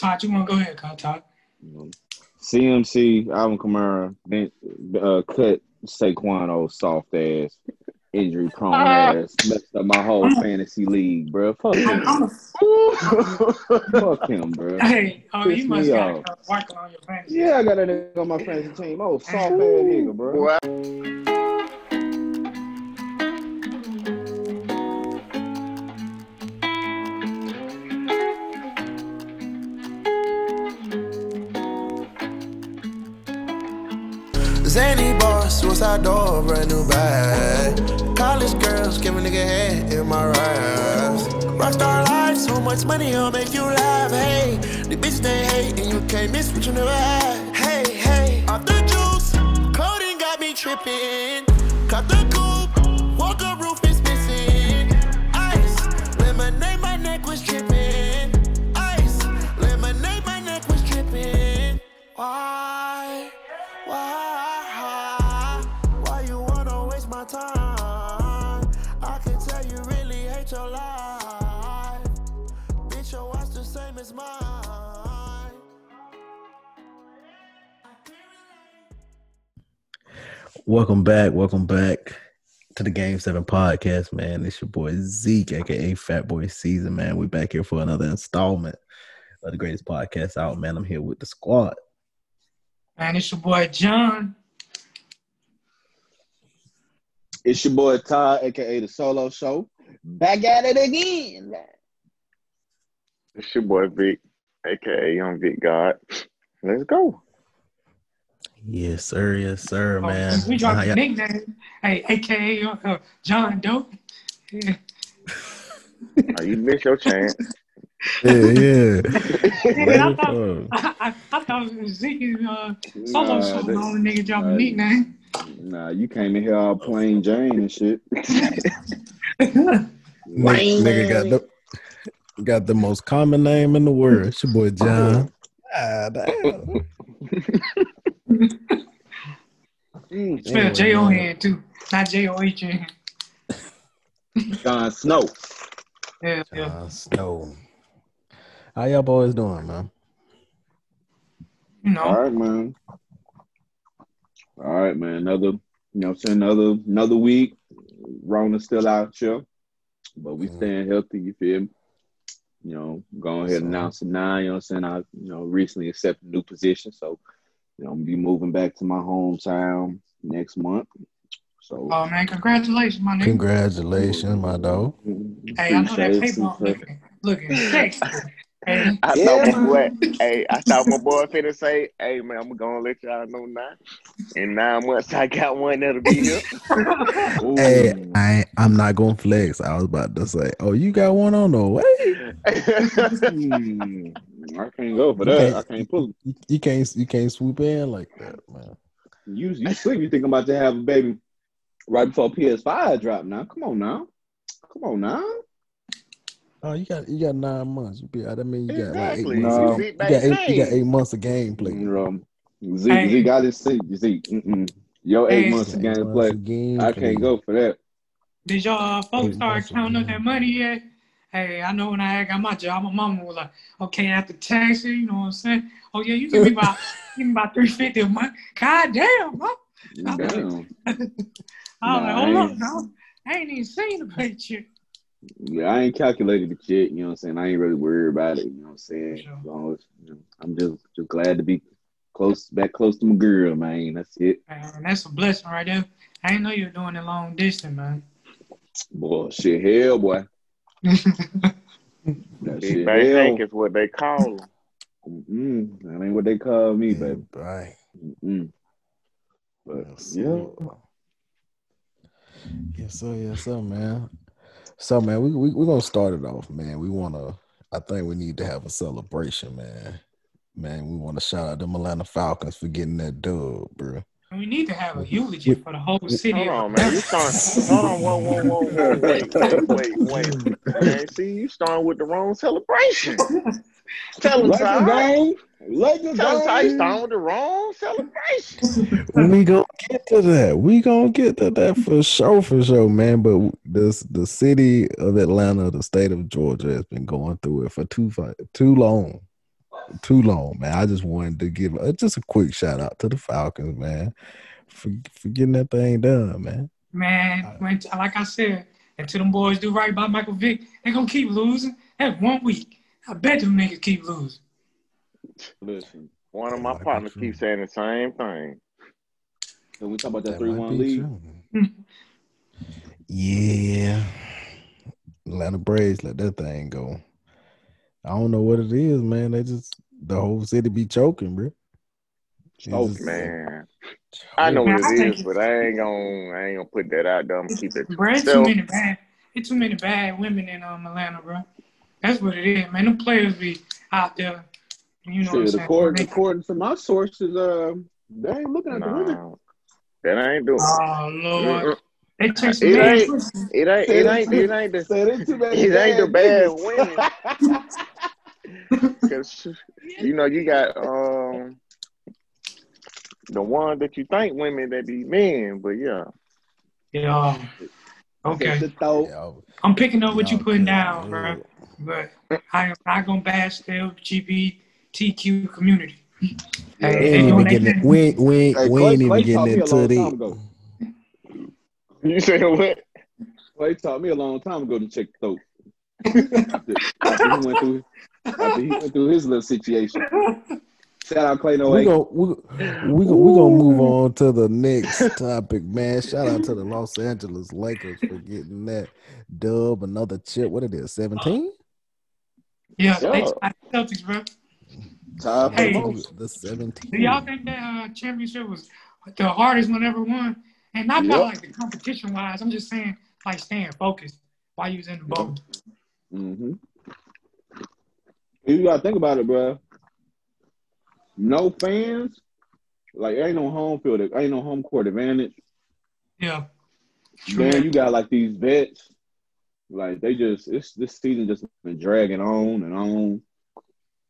Todd, you want to go ahead, Todd? CMC, Alvin Kamara, then, uh, cut Saquon old soft ass, injury prone ass, messed up my whole fantasy league, bro. Fuck him. I'm a, Fuck him, bro. hey, oh, Piss you must got off. uh, working on your fantasy. Yeah, I got that nigga on my fantasy team. Oh, soft ass nigga, bro. Zany suicide door, brand new bag. College girls, give a nigga head in my raps. Rockstar life, so much money, I'll make you laugh. Hey, the bitch they hate, and you can't miss what you never had. Hey, hey, off the juice, clothing got me tripping. Cut the Welcome back. Welcome back to the Game 7 podcast, man. It's your boy Zeke, aka Fat Boy Season, man. We're back here for another installment of the greatest podcast out, man. I'm here with the squad. Man, it's your boy John. It's your boy Todd, aka the Solo Show. Back at it again. It's your boy Vic, aka Young Vic God. Let's go. Yes, sir. Yes, sir, Oh, man. we dropped How the nickname. Hey, AKA uh, John Doe. Yeah. Oh, you missed your chance. yeah, yeah. Yeah, I, thought, Oh, I, I, I thought it was Zeke's uh, solo Nah, show. that- The only nigga dropping nah. nickname. Nah, you came in here all plain Jane and shit. nigga, nigga got the got the most common name in the world. It's your boy John. Ah, damn. Mm, Spell J O N too, not J O H N. Jon Snow. Yeah, yeah. John Snow. How y'all boys doing, man? You know, All right, man. All right, man. Another, you know what I'm saying? Another another week. Rona's still out here. But we Mhm. staying healthy, you feel me? You know, go ahead and announce it now, you know what I'm saying? I, you know, recently accepted a new position. So, you know, I'm gonna be moving back to my hometown next month. So oh man, congratulations, my nigga. Congratulations, my dog. Hey, I know that appreciate it, paper looking, looking sexy. Hey, I Yeah, thought my boy, hey, I thought my boy finna say, hey man, I'm gonna let y'all know now. In nine months, I got one that'll be here. Ooh. Hey, I I'm not gonna flex. I was about to say, oh, you got one on the way. Hmm. I can't go for that. I can't pull. You, you can't you can't swoop in like that, man. You you sleep. You think I'm about to have a baby right before PS5 drop? Now, come on now, come on now. Oh, you got you got nine months. You be I mean you got like eight exactly. months. No. of- Sit You got eight, you got eight months of gameplay. You know, Zeke, Hey. Zeke, I just see Zeke. Mm-mm. Your eight Hey. months of Eight months gameplay. of gameplay. I can't go for that. Did y'all uh, folks Eight start counting up that money yet? Hey, I know when I got my job, my mama was like, "Okay, after taxes, you know what I'm saying? Oh yeah, you give me about give me about three fifty a month. God damn, bro. Damn. I was like, I hold ain't- up, no, I ain't even seen the paycheck. Yeah, I ain't calculated the shit. You know what I'm saying? I ain't really worried about it. You know what I'm saying? Sure. As long as, you know, I'm just just glad to be close back close to my girl, man. That's it. Man, that's a blessing right there. I didn't know you were doing it long distance, man. Boy, shit, hell, boy. That Big shit, Bang hell. Hank is what they call him. Mm, that ain't what they call me, baby. Right. But Yes, yeah, sir. Yes, sir. Yes, sir, man. So, man, we we we gonna start it off, man. We wanna. I think we need to have a celebration, man. Man, we want to shout out the Atlanta Falcons for getting that dub, bro. We need to have a eulogy for the whole city. Hold on, man. You Atlanta. starting? Hold on, whoa, whoa, whoa, whoa, wait, wait, wait, wait. Man, see, you starting with the wrong celebration. Tell him, Lakers Ty. game, Lakers Tell him, Ty, you starting with the wrong celebration. we gonna get to that. We gonna get to that for sure, for sure, man. But this the city of Atlanta, the state of Georgia, has been going through it for too fi- too long. Talk too long, man. I just wanted to give uh, just a quick shout out to the Falcons, man, for, for getting that thing done, man. Man, when, like I said, until them boys do right by Michael Vick, they gonna keep losing. That's one week. I bet them niggas keep losing. Listen, One of my Might partners true. keeps saying the same thing. when we talk about that That three-one be lead, true. yeah, Atlanta Braves let that thing go. I don't know what it is, man. They just the whole city be choking, bro. They Choking, just- Man, I know Man, what I it think is, but I ain't gonna I ain't gonna put that out there. I'm gonna keep it to Bro, it's too many bad. It's too many bad women in um, Atlanta, bro. That's what it is, man. Them players be out there. You know what I'm shit, according, They- according to my sources, uh, they ain't looking at the women. Nah, that ain't doing. it. oh Lord, Mm-mm. they take some It ain't- It ain't. It ain't. It ain't the. Said it too many ain't the bad bad women. Cause you know you got um the one that you think women that be men, but yeah. Yeah. Okay, Shit, I'm picking up what you y'all putting down, bro. But I am not gonna bash the LGBTQ community. We Hey, ain't even getting thing. we we Hey, we ain't even getting taught me a into long the. You say what? Clay taught me a long time ago to check the throat. After, after he went through after he went through his little situation. Shout out Clay No we Way. gonna we, we gonna we gonna move on to the next topic, man. Shout out to the Los Angeles Lakers for getting that dub, another chip. What it is, seventeen? Yeah, they Yeah. the Celtics, bro. Tied for Hey. the the seventeen. Do y'all think that uh, championship was the hardest one ever won? And not about like the competition wise. I'm just saying like staying focused while you was in the bubble. Mm-hmm. You gotta think about it, bro. No fans, like ain't no home field, ain't no home court advantage. Yeah. True Then you got like these vets, like they just it's this season just been dragging on and on.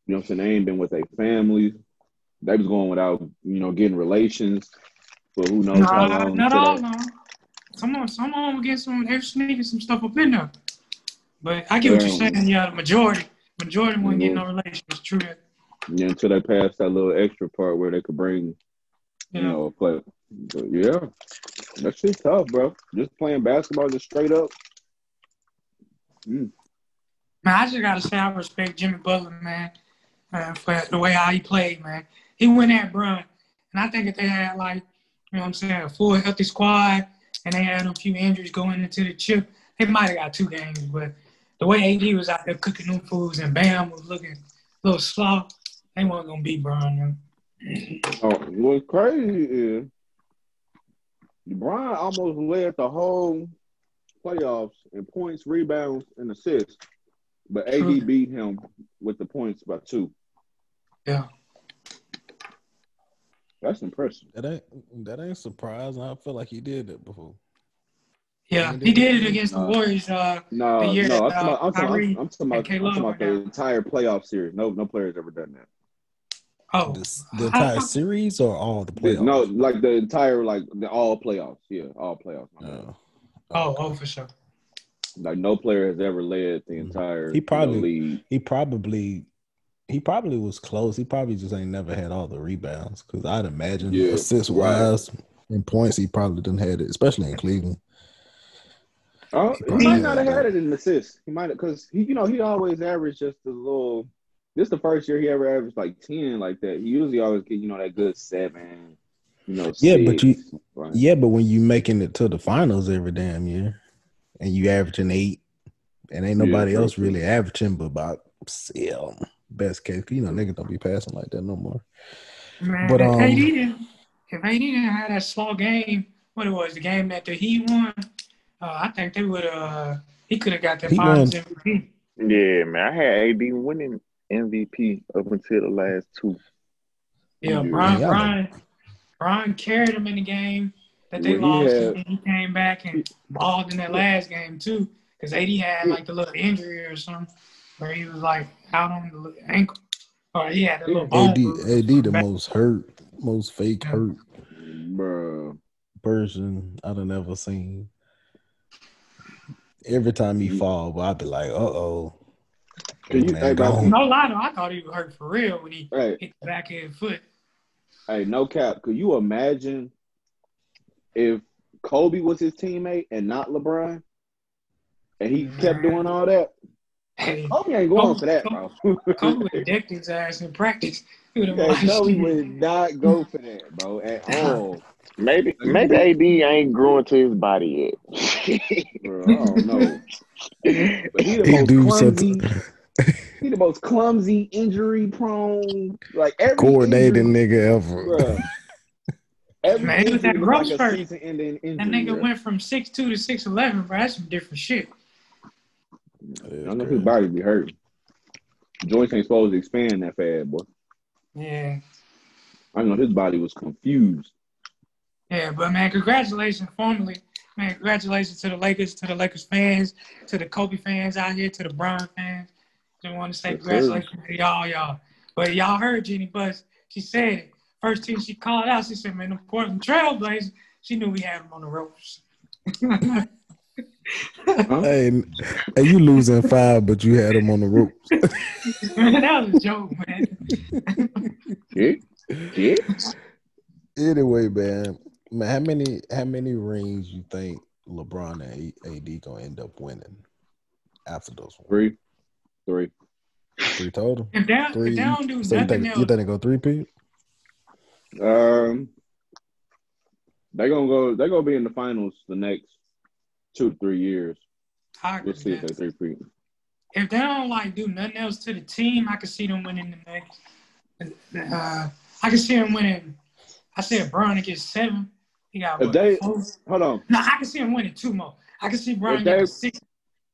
You know what I'm saying? They ain't been with their families. They was going without, you know, getting relations But who knows how long. not all, no. Some of some of them will get some they sneaking some stuff up in there. But I get what you're saying. Yeah, the majority, majority wouldn't get no relations. True. Yeah, until they pass that little extra part where they could bring, Yeah. you know, a play. But yeah, that shit's tough, bro. Just playing basketball, just straight up. Mm. Man, I just gotta say I respect Jimmy Butler, man, uh, for the way how he played, man. He went at Bron, and I think if they had like, you know, what I'm saying, a full healthy squad, and they had a few injuries going into the chip, they might have got two games. But the way AD was out there cooking new foods, and Bam was looking a little slow, they weren't gonna beat Bron. Man. Oh, what's crazy is LeBron almost led the whole playoffs in points, rebounds, and assists, but AD True. beat him with the points by two. Yeah. That's impressive. That ain't that ain't surprising. I feel like he did that before. Yeah, he did it against the Warriors. Uh, No, The year no, I'm that, talking about, I'm uh, talking, I'm, I'm talking about, and K. I'm talking about the down. entire playoff series. No, no player's ever done that. oh, The, the entire I- series or all the The- playoffs? no, like the entire, like the all playoffs. Yeah, all playoffs. my. Oh. oh, oh, for sure. Like no player has ever led the entire He probably- you know, league. He probably he probably was close. He probably just ain't never had all the rebounds because I'd imagine Yeah, assist right. wise and points he probably didn't had it, especially in Cleveland. Oh, He he might not have had had it in assists. He might have because he, you know, he always averaged just a little. This the first year he ever averaged like ten like that. He usually always get you know that good seven. You know, Yeah, but you- right? Yeah, but when you making it to the finals every damn year and you averaging eight, and ain't nobody true, else true. really averaging but about still best case, you know, niggas don't be passing like that no more. Man, But, if um, AD didn't, if AD didn't have that slow game, what it was, the game that the Heat won, uh, I think they would uh he could have got that He finals. MVP. Yeah, man. I had AD winning MVP up until the last two. Yeah, Yeah, Bron, yeah, Bron, Bron carried him in the game that they Well, lost, had- and he came back and balled in that last game too, because AD had like the little injury or something where he was like out on the ankle, or he had a little. AD AD the back. most hurt, most fake hurt Bro, person I'd have never seen. Every time he fall, but I'd be like, uh oh. You, Man, hey, bro. No lie though, I thought he was hurt for real when he hey, hit the back of his foot. hey, no cap. Could you imagine if Kobe was his teammate and not LeBron, and he kept doing all that? Hey, Kobe ain't going for that, bro. Kobe would have decked his ass in practice. He would have Yeah, watched would not go for that, bro, at all. Maybe maybe AD ain't growing to his body yet. Bro, I don't know. But he the most do clumsy. something He the most clumsy, injury prone, like every coordinated injury, nigga ever. bruh. Every Man, he was that growth like spurt. That nigga bruh. went from six two to six eleven, bro. That's some different shit. I don't know his body be hurting. Joints ain't supposed to expand that fast, boy. Yeah. I know his body was confused. Yeah, but man, congratulations formally. Man, congratulations to the Lakers, to the Lakers fans, to the Kobe fans out here, to the Bron fans. Just want to say sir. congratulations to y'all, y'all. But y'all heard Jeanie Buss. She said it. First team she called out, she said, man, the Portland Trailblazers, she knew we had them on the ropes. Huh? Hey, and you losing five, but you had him on the ropes. that was a joke, man. Yeah, yeah. Anyway, man, man, how many how many rings you think LeBron and AD gonna end up winning after those ones? Three, three. Three total. If they, if Three. they don't do So you nothing think else, you think they go three-peat? Um, they gonna go. They gonna be in the finals the next two to three years. I We'll see if they three-peat. if they don't like do nothing else to the team, I can see them winning the next. Uh, I can see them winning. I said Bron to get seven. He got If what, they- four? Hold on. No, I can see him winning two more. I can see Bron getting six.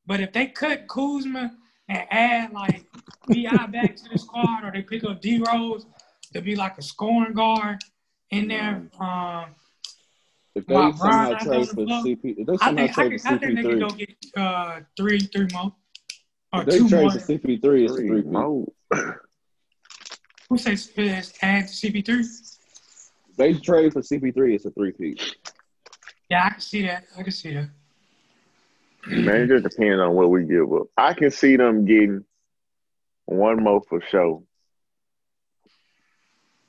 But if they cut Kuzma and add like Bi back to the squad, or they pick up D Rose to be like a scoring guard in there, um, If they Wow, somehow Brian, I trade for. CP, if they I somehow think I, trade can, for I think they can go CP3, get uh, three, three more, or if they two trade more. for CP3, it's a Three three-peat. more. Who says is add to CP3? They trade for CP3, it's a three-peat. Yeah, I can see that. I can see that. Man, it just depends on what we give up. I can see them getting one more for sure.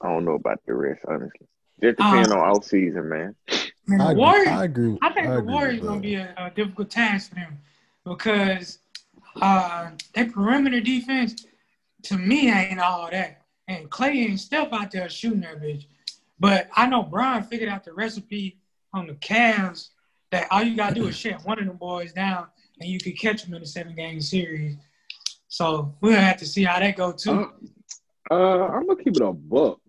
I don't know about the rest, honestly. Just depends Uh, on off season, man. Man, the I agree. I agree. I think the agree with Warriors that. gonna be a, a difficult task for them because uh, their perimeter defense, to me, ain't all that. And Klay and Steph out there shooting that bitch. But I know Bron figured out the recipe on the Cavs that all you gotta do is shut one of them boys down, and you could catch them in a seven game series. So we'll have to see how that go too. Uh, uh, I'm gonna keep it a book.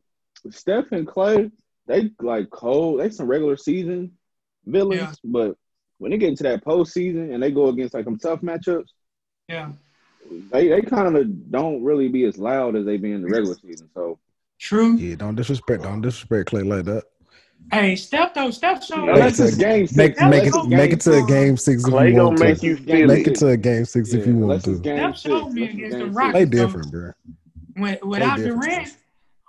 Steph and Klay, they like cold. They some regular season villains, Yeah. but when they get into that postseason and they go against like some tough matchups, yeah, they they kind of don't really be as loud as they be in the regular season. So true. Yeah, don't disrespect, don't disrespect Klay like that. Hey, Steph though, Steph showed unless Make it- game six, Make make it so make it to a game game six if Klay you want make to. you feel Make it. it to a game six if you want to. game Steph six. showed me against the six. Rockets. They different, bro. When, without different. Durant,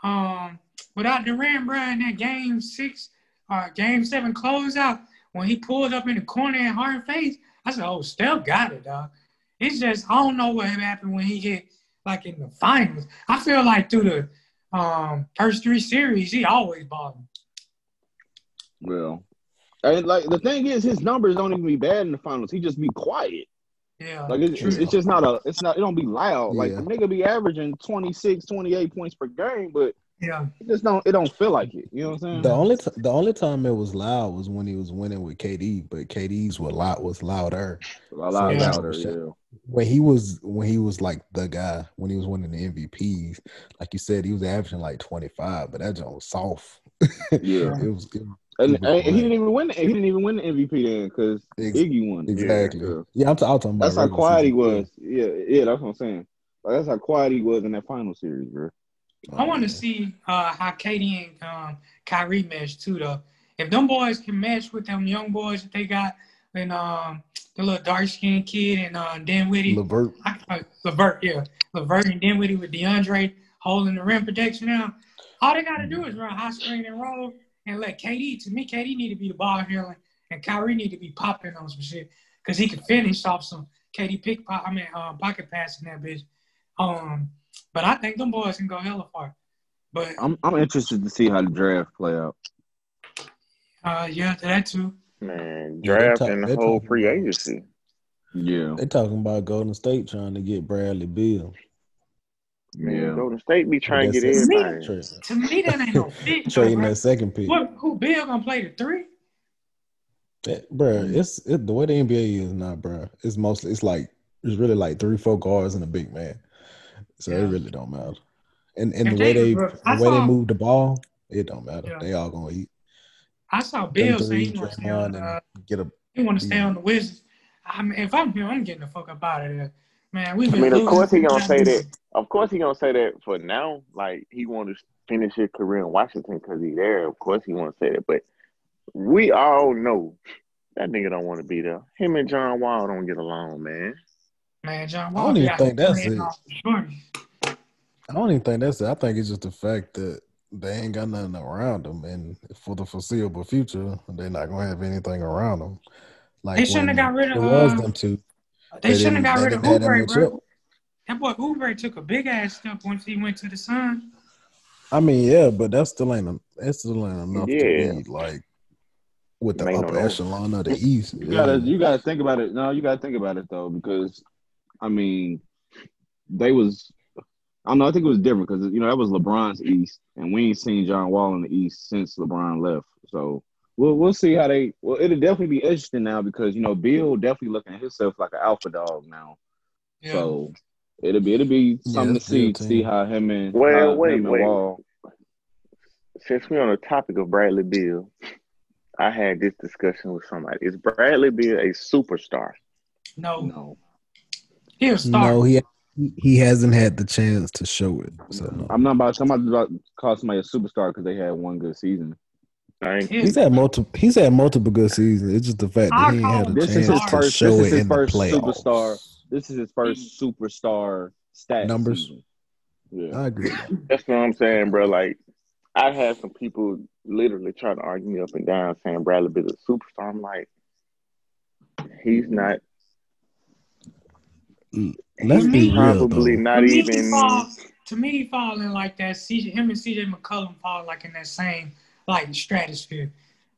um, without Durant, bro, in that game six or game seven closeout, when he pulled up in the corner and hard face, I said, "Oh, Steph got it, dog." It's just I don't know what happened when he hit like in the finals. I feel like through the um first three series, he always balling. Well, and like the thing is, his numbers don't even be bad in the finals. He just be quiet. Yeah, Like it's, True. it's just not a. It's not. It don't be loud. Like Yeah. the nigga be averaging 26, 28 points per game, but yeah, it just don't. It don't feel like it. You know what I'm saying? The only t- the only time it was loud was when he was winning with KD, but KD's was loud was louder. a lot Yeah. louder. Yeah. When he was when he was like the guy when he was winning the MVPs, like you said, he was averaging like twenty five, but that joint was soft. Yeah. it was it, And, He and he didn't even win. He didn't even win the MVP then because Ex- Iggy won. it. exactly. Yeah. Yeah, I'm, t- I'm talking about That's how regular quiet he was. Yeah, yeah, that's what I'm saying. Like, that's how quiet he was in that final series, bro. I want Oh, to see uh, how KD and um, Kyrie mesh too, though. If them boys can mesh with them young boys that they got, and um, the little dark skinned kid and uh, Dinwiddie, Levert. I, uh, Levert, yeah, Levert and Dan Dinwiddie with DeAndre holding the rim protection now. All they got to do is run high screen and roll and let KD. To me, KD need to be the ball handler, and Kyrie need to be popping on some shit because he can finish off some KD pick. I mean, uh, pocket passing that bitch. Um, but I think them boys can go hella far. But I'm I'm interested to see how the draft play out. uh, yeah, that too. Man, Yeah, they draft talk- and they the whole free agency. Yeah, They talking about Golden State trying to get Bradley Beal. Man, yeah. Golden State be trying to get That's- everybody. Trade, To me, that ain't no fit. trading that second pick. What? Who Beal gonna play the three? That, bruh, it's it, the way the NBA is now, bruh. It's mostly it's like it's really like three, four guards and a big man. So Yeah. it really don't matter. And and If the way they- they the I way they move the ball, it don't matter. Yeah. They all gonna eat. I saw Beal say three, he want to stay on. Draymond, Uh, get a he want to stay on the Wizards. I mean, if I'm here, I'm getting the fuck up out of there, man. We. I mean, of course he gonna say that. Of course he gonna say that for now. Like he want to finish his career in Washington because he there. Of course he want to say that, but we all know that nigga don't want to be there. Him and John Wall don't get along, man. Man, John I don't even think that's it. off the shorty. I don't even think that's it. I think it's just the fact that they ain't got nothing around them, and for the foreseeable future, they're not gonna have anything around them. Like They shouldn't have got rid of, It was uh, them two. They, shouldn't have got they rid of didn't have that Oubre, bro. up. That boy Oubre took a big ass step once he went to the Sun. I mean, yeah, but that still ain't a, that still ain't enough Yeah. to be like with the upper no. echelon of the East. You yeah. gotta you gotta think about it. No, you gotta think about it though, because I mean, they was I don't know. I think it was different because you know that was LeBron's East, and we ain't seen John Wall in the East since LeBron left. So we'll we'll see how they. Well, it'll definitely be interesting now because you know Beal definitely looking at himself like an alpha dog now. Yeah. So it'll be it'll be something it's to see to team. see how him and Well, how wait, him and wait. Wall. Since we're on the topic of Bradley Beal, I had this discussion with somebody. Is Bradley Beal a superstar? no, No, he'll start. No, he he hasn't had the chance to show it. So no. I'm not about. I'm about to call somebody a superstar because they had one good season. I ain't, He'll- He's had multiple. He's had multiple good seasons. It's just the fact that I he ain't had a him This is chance his to first. show This is it his in the first playoffs. superstar. This is his first superstar stat Numbers. season. Yeah, I agree. that's what I'm saying, bro. Like, I had some people literally trying to argue me up and down saying Bradley is a superstar. I'm like, he's not. Let's be me- real Probably though. not to me, even. fall, to me, he fall in like that. CJ, him and CJ McCollum fall like in that same like stratosphere.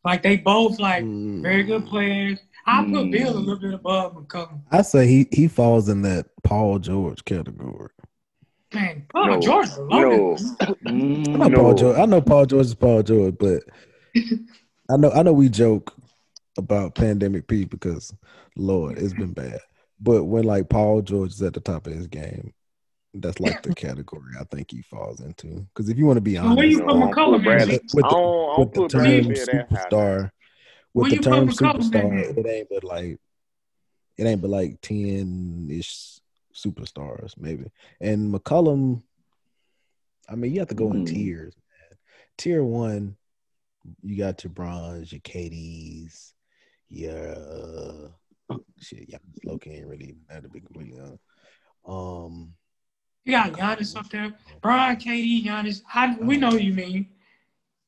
Like they both like very good players. I put Mm. Beal a little bit above McCollum. I say he he falls in that Paul George category. Man, Paul No. George is loaded. No. I Mm, know No. Paul George. I know Paul George is Paul George, but I know I know we joke about pandemic P because Lord, it's been bad. But when like Paul George is at the top of his game, that's like the category I think he falls into. Because if you want to be So where honest, you No, put I don't McCollum put Bradley. with the, don't, I don't with the term Beal that high. superstar, with Where the term superstar, there? it ain't but like it ain't but like ten ish superstars maybe. And McCollum, I mean, you have to go in Hmm. tiers, man. Tier one, you got your Brons, your KDs, your uh, shit. Yeah, Loki ain't really that to be completely honest. Um, You got Giannis up there. Bron, KD, Giannis. I, we know what you mean.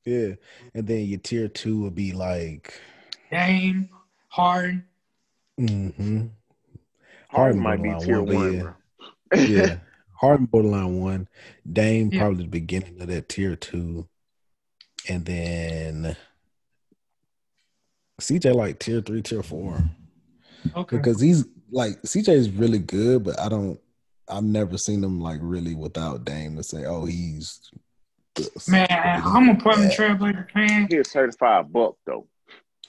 yeah, and then your tier two would be like, Dame, Harden. mm-hmm. Harden might be tier but one, yeah. bro. yeah. Harden borderline one. Dame Yeah. probably the beginning of that tier two. And then CJ like tier three, tier four. Okay. Because he's like CJ is really good, but I don't I've never seen him like really without Dame to say, oh, he's this. Man, I'm a Portland Yeah. Trailblazer fan. He a certified buck though.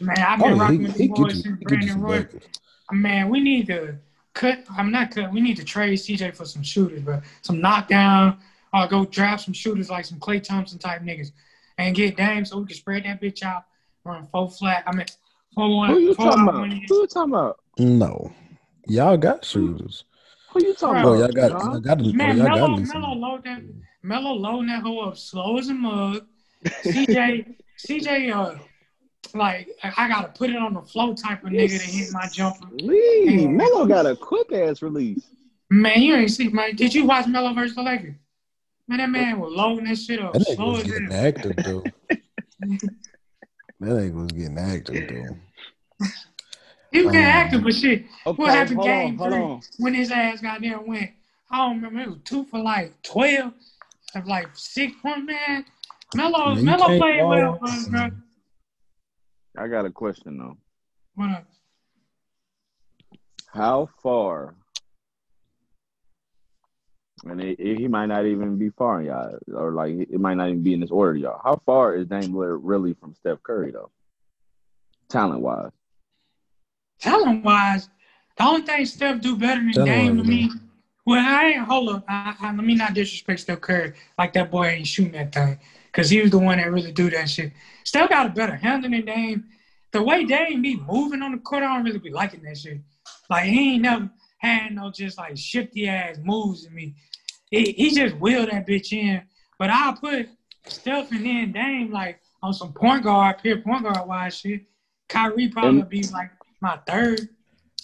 Man, I've Oh, been yeah, rocking he, with he the get boys you, since he get you Brandon Roy. Man, we need to cut. I'm not cut. We need to trade CJ for some shooters, bro. Some knockdown, or go draft some shooters like some Klay Thompson type niggas, and get Dame so we can spread that bitch out, run full flat. I mean, four one. Who you four talking about? Who you talking about? No. Y'all got shooters. Who you talking Bro, about? y'all got John? y'all got, Man, y'all got Melo, at Melo load that, Melo loading that hoe up slow as a mug. CJ, CJ, uh, like I I gotta put it on the flow type of nigga to hit my jumper. Lee, Melo got a quick ass release. Man, you ain't see, man. Did you watch Melo versus the Lakers? Man, that man was loading that shit up That nigga slow was as getting active though. that nigga was getting active though. He was getting Um, active, but shit. Okay, What happened hold game on, hold three on. when his ass got there and went? I don't remember. It was two for like twelve, of like six point man. Melo, Man, Melo played well ball. for bro. I got a question though. What up? How far? And it, it- he might not even be far, y'all, or like it might not even be in this order, y'all. How far is Dame Lillard really from Steph Curry though? Talent wise, Talent wise, the only thing Steph do better than Talent Dame to me. Well, I ain't hold up. I, I, let me not disrespect Steph Curry like that boy ain't shooting that thing because he was the one that really do that shit. Steph got a better handle than Dame. The way Dame be moving on the court, I don't really be liking that shit. Like he ain't never had no just like shifty ass moves to me. He, he just wheeled that bitch in. But I'll put Steph and then Dame like on some point guard, pure point guard wise shit. Kyrie probably And- be like my third.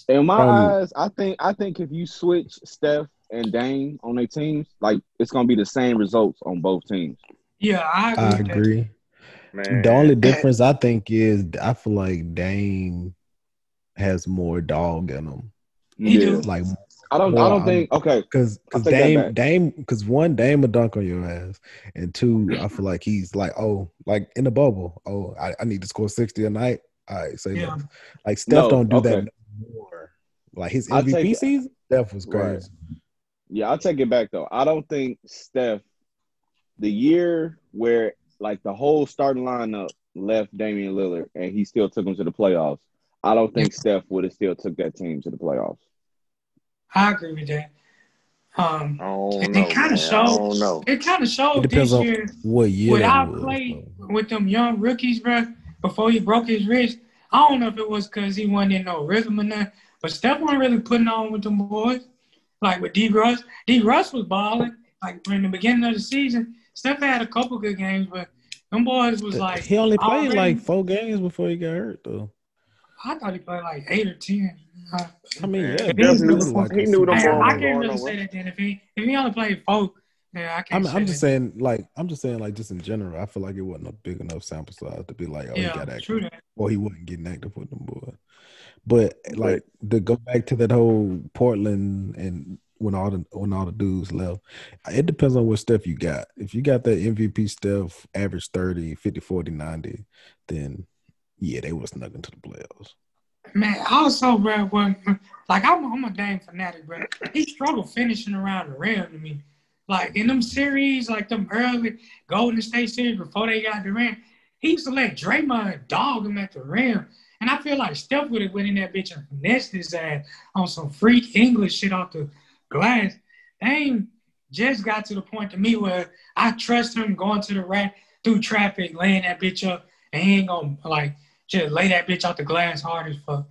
in my Probably. eyes, I think I think if you switch Steph and Dame on their teams, like it's gonna be the same results on both teams. Yeah, I agree. I agree. Man. The only difference I think is I feel like Dame has more dog in him. He do. Like I don't. I don't think. Okay, Cause, cause Dame. Dame, cause one, Dame a dunk on your ass, and two, I feel like he's like, oh, like in the bubble, oh, I, I need to score sixty a night. All right, say Yeah. less. Like Steph No, don't do okay. that more. Like his I'll MVP season, Steph was Right. Yeah, I'll take it back though. I don't think Steph, the year where like the whole starting lineup left Damian Lillard and he still took him to the playoffs. I don't think Steph would have still took that team to the playoffs. I agree with that. Um, I and know. it kind of showed. It kind of showed this year what year what I played with them young rookies, bro. Before he broke his wrist, I don't know if it was because he wasn't in no rhythm or nothing, but Steph wasn't really putting on with them boys. Like with D. Russ, D. Russ was balling. Like in the beginning of the season, Steph had a couple good games, but them boys was like he only played already- like four games before he got hurt, though. I thought he played like eight or ten. I mean, Man, yeah, Steph but knew- it's like he knew them I, I can't really say that then. If he if he only played four, yeah, I can't. I'm, I'm just saying, like, I'm just saying, like, just in general, I feel like it wasn't a big enough sample size to be like, oh, he got active, true or he wasn't getting active with them boys. But like, to go back to that whole Portland and when all the when all the dudes left, it depends on what stuff you got. If you got that MVP stuff, average 30, 50, 40, 90, then yeah, they was snuck into the playoffs. Man, also, bro, when, like I'm, I'm a damn fanatic, bro. He struggled finishing around the rim to me. Like in them series, like them early Golden State series before they got Durant, he used to let Draymond dog him at the rim. And I feel like Steph would have went in that bitch and finessed his ass on some freak English shit off the glass. Dame just got to the point to me where I trust him going to the rack through traffic, laying that bitch up, and he ain't gonna like just lay that bitch out the glass hard as fuck.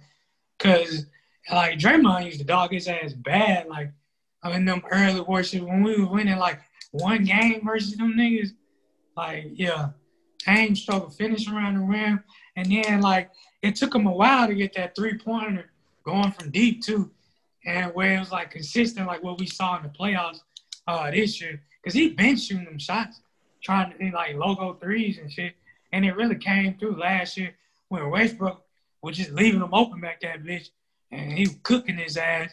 Cause like Draymond used to dog his ass bad, like I mean them early worship when we were winning like one game versus them niggas. Like, yeah, Dame struggled finishing around the rim. And then like it took him a while to get that three pointer going from deep too. And where it was like consistent, like what we saw in the playoffs uh this year. Cause he been shooting them shots, trying to do like logo threes and shit. And it really came through last year when Westbrook was just leaving them open back that bitch, and he was cooking his ass.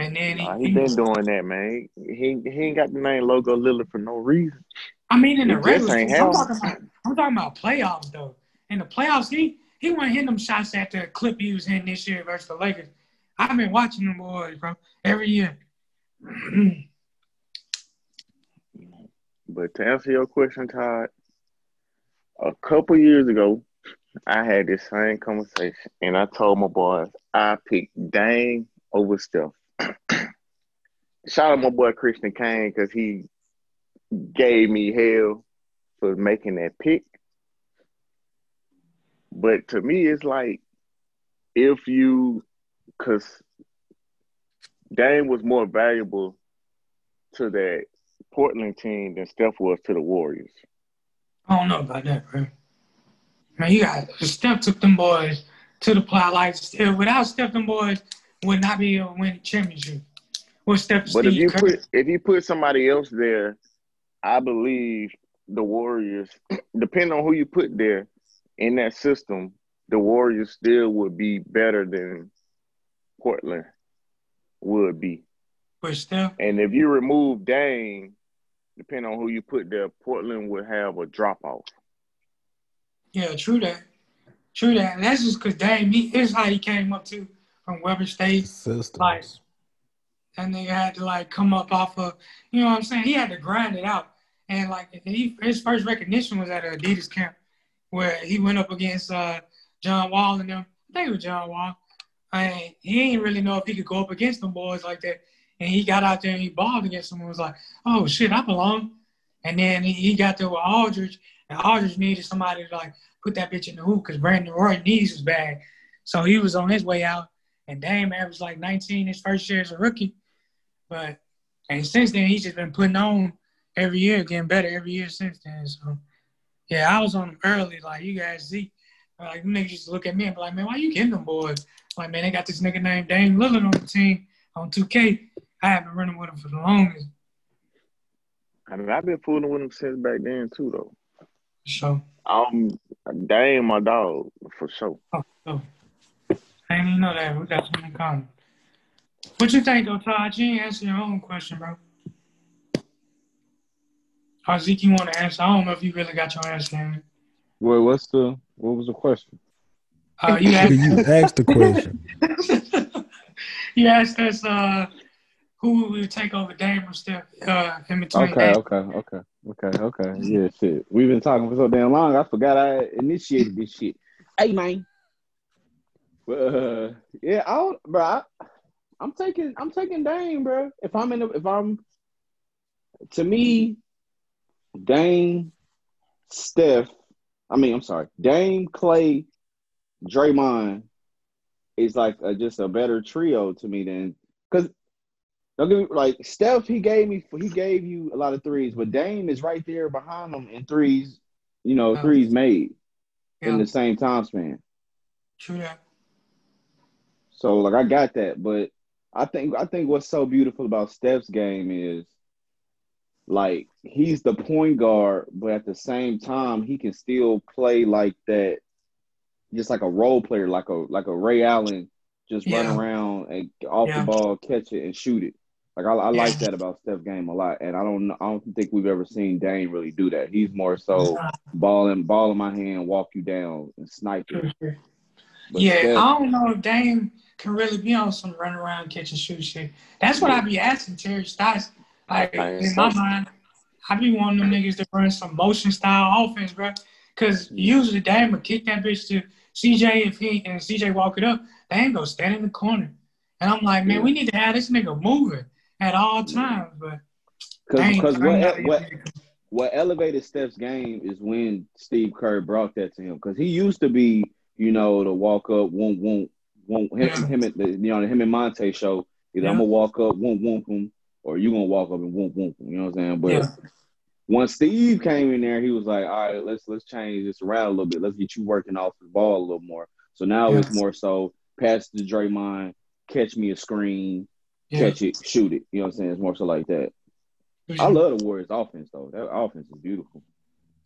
And then he, Nah, he been doing that, man. He he ain't got the name logo Lillard for no reason. I mean, in the he regular I'm talking about, I'm talking about playoffs though. In the playoffs, he he wasn't hitting them shots at the clip he was hitting this year versus the Lakers. I've been watching them boys, bro, every year. But to answer your question, Todd, a couple years ago, I had this same conversation, and I told my boys I picked Dame over Steph. Shout out my boy Christian Kane because he gave me hell for making that pick. But to me, it's like if you, because Dame was more valuable to that Portland team than Steph was to the Warriors. I don't know about that, bro. Man, you got Steph took them boys to the play. Like without Steph, them boys would not be able to win the championship. With Steph, But if you Kerr. put if you put somebody else there, I believe the Warriors, depending on who you put there in that system, the Warriors still would be better than Portland would be. But still, And if you remove Dame, depending on who you put there, Portland would have a drop off. yeah, true that. True that. And that's just because Dame, he, here's how he came up to from Weber State. Systems. Like- That nigga had to like come up off of, you know what I'm saying? He had to grind it out. And like he, his first recognition was at Adidas camp where he went up against uh, John Wall and them. I think it was John Wall. And he didn't really know if he could go up against them boys like that. And he got out there and he balled against them and was like, oh shit, I belong. And then he, he got there with Aldridge, and Aldridge needed somebody to like put that bitch in the hoop because Brandon Roy knees was bad. So he was on his way out. And Dame averaged like 19 his first year as a rookie. But and since then he's just been putting on every year, getting better every year since then. So yeah, I was on him early, like you guys see. Like niggas used to look at me and be like, man, why you getting them boys? Like, man, they got this nigga named Dame Lillard on the team on 2K. I have been running with him for the longest. I mean, I've been fooling with him since back then too, though. So Um, Dame, my dog, for sure. oh, oh. I didn't know that. We got something in common. What you think though, Todd? You ain't answer your own question, bro. Or Zeke, you want to answer? I don't know if you really got your answer in. Wait, what's the what was the question? Uh, you asked, you asked the question. you asked us uh, who would take over Dame or Steph uh, in between. Okay, okay, okay, okay, okay. Yeah, shit. We've been talking for so damn long. I forgot I initiated this shit. Hey, man. But uh, yeah, I don't, bro. I, I'm taking, I'm taking Dame, bro. If I'm in, the, if I'm, to me, Dame, Steph. I mean, I'm sorry, Dame, Klay, Draymond is like a, just a better trio to me than because don't give me like Steph. He gave me he gave you a lot of threes, but Dame is right there behind him in threes. You know, Yeah. threes made in the same time span. true that. So like I got that, but I think I think what's so beautiful about Steph's game is like he's the point guard, but at the same time he can still play like that, just like a role player, like a like a Ray Allen, just Yeah. run around and off Yeah. the ball, catch it and shoot it. Like I, I like that about Steph's game a lot, and I don't I don't think we've ever seen Dame really do that. He's more so ball in ball in my hand, walk you down and snipe it. But yeah, Steph- I don't know if Dame can really be on some run around catch and shoot shit. That's what I be asking Terry Stotts. Like in my mind, I be wanting them niggas to run some motion style offense, bro. Cause usually Dame would kick that bitch to CJ if he and CJ walk it up, Dame go stand in the corner. And I'm like, man, we need to have this nigga moving at all times. But Because what what what elevated Steph's game is when Steve Kerr brought that to him. Because he used to be, you know, the walk up, won't, won't. Him, Yeah. him, at the, you know, him and Monta show. Either Yeah. I'm gonna walk up, won't, won't, him, or you gonna walk up and won't, won't. You know what I'm saying? But Yeah. once Steve came in there, he was like, all right, let's let's change this around a little bit. Let's get you working off the ball a little more. So now Yeah. it's more so pass to Draymond, catch me a screen, yeah. catch it, shoot it. You know what I'm saying? It's more so like that. I love the Warriors offense though. That offense is beautiful.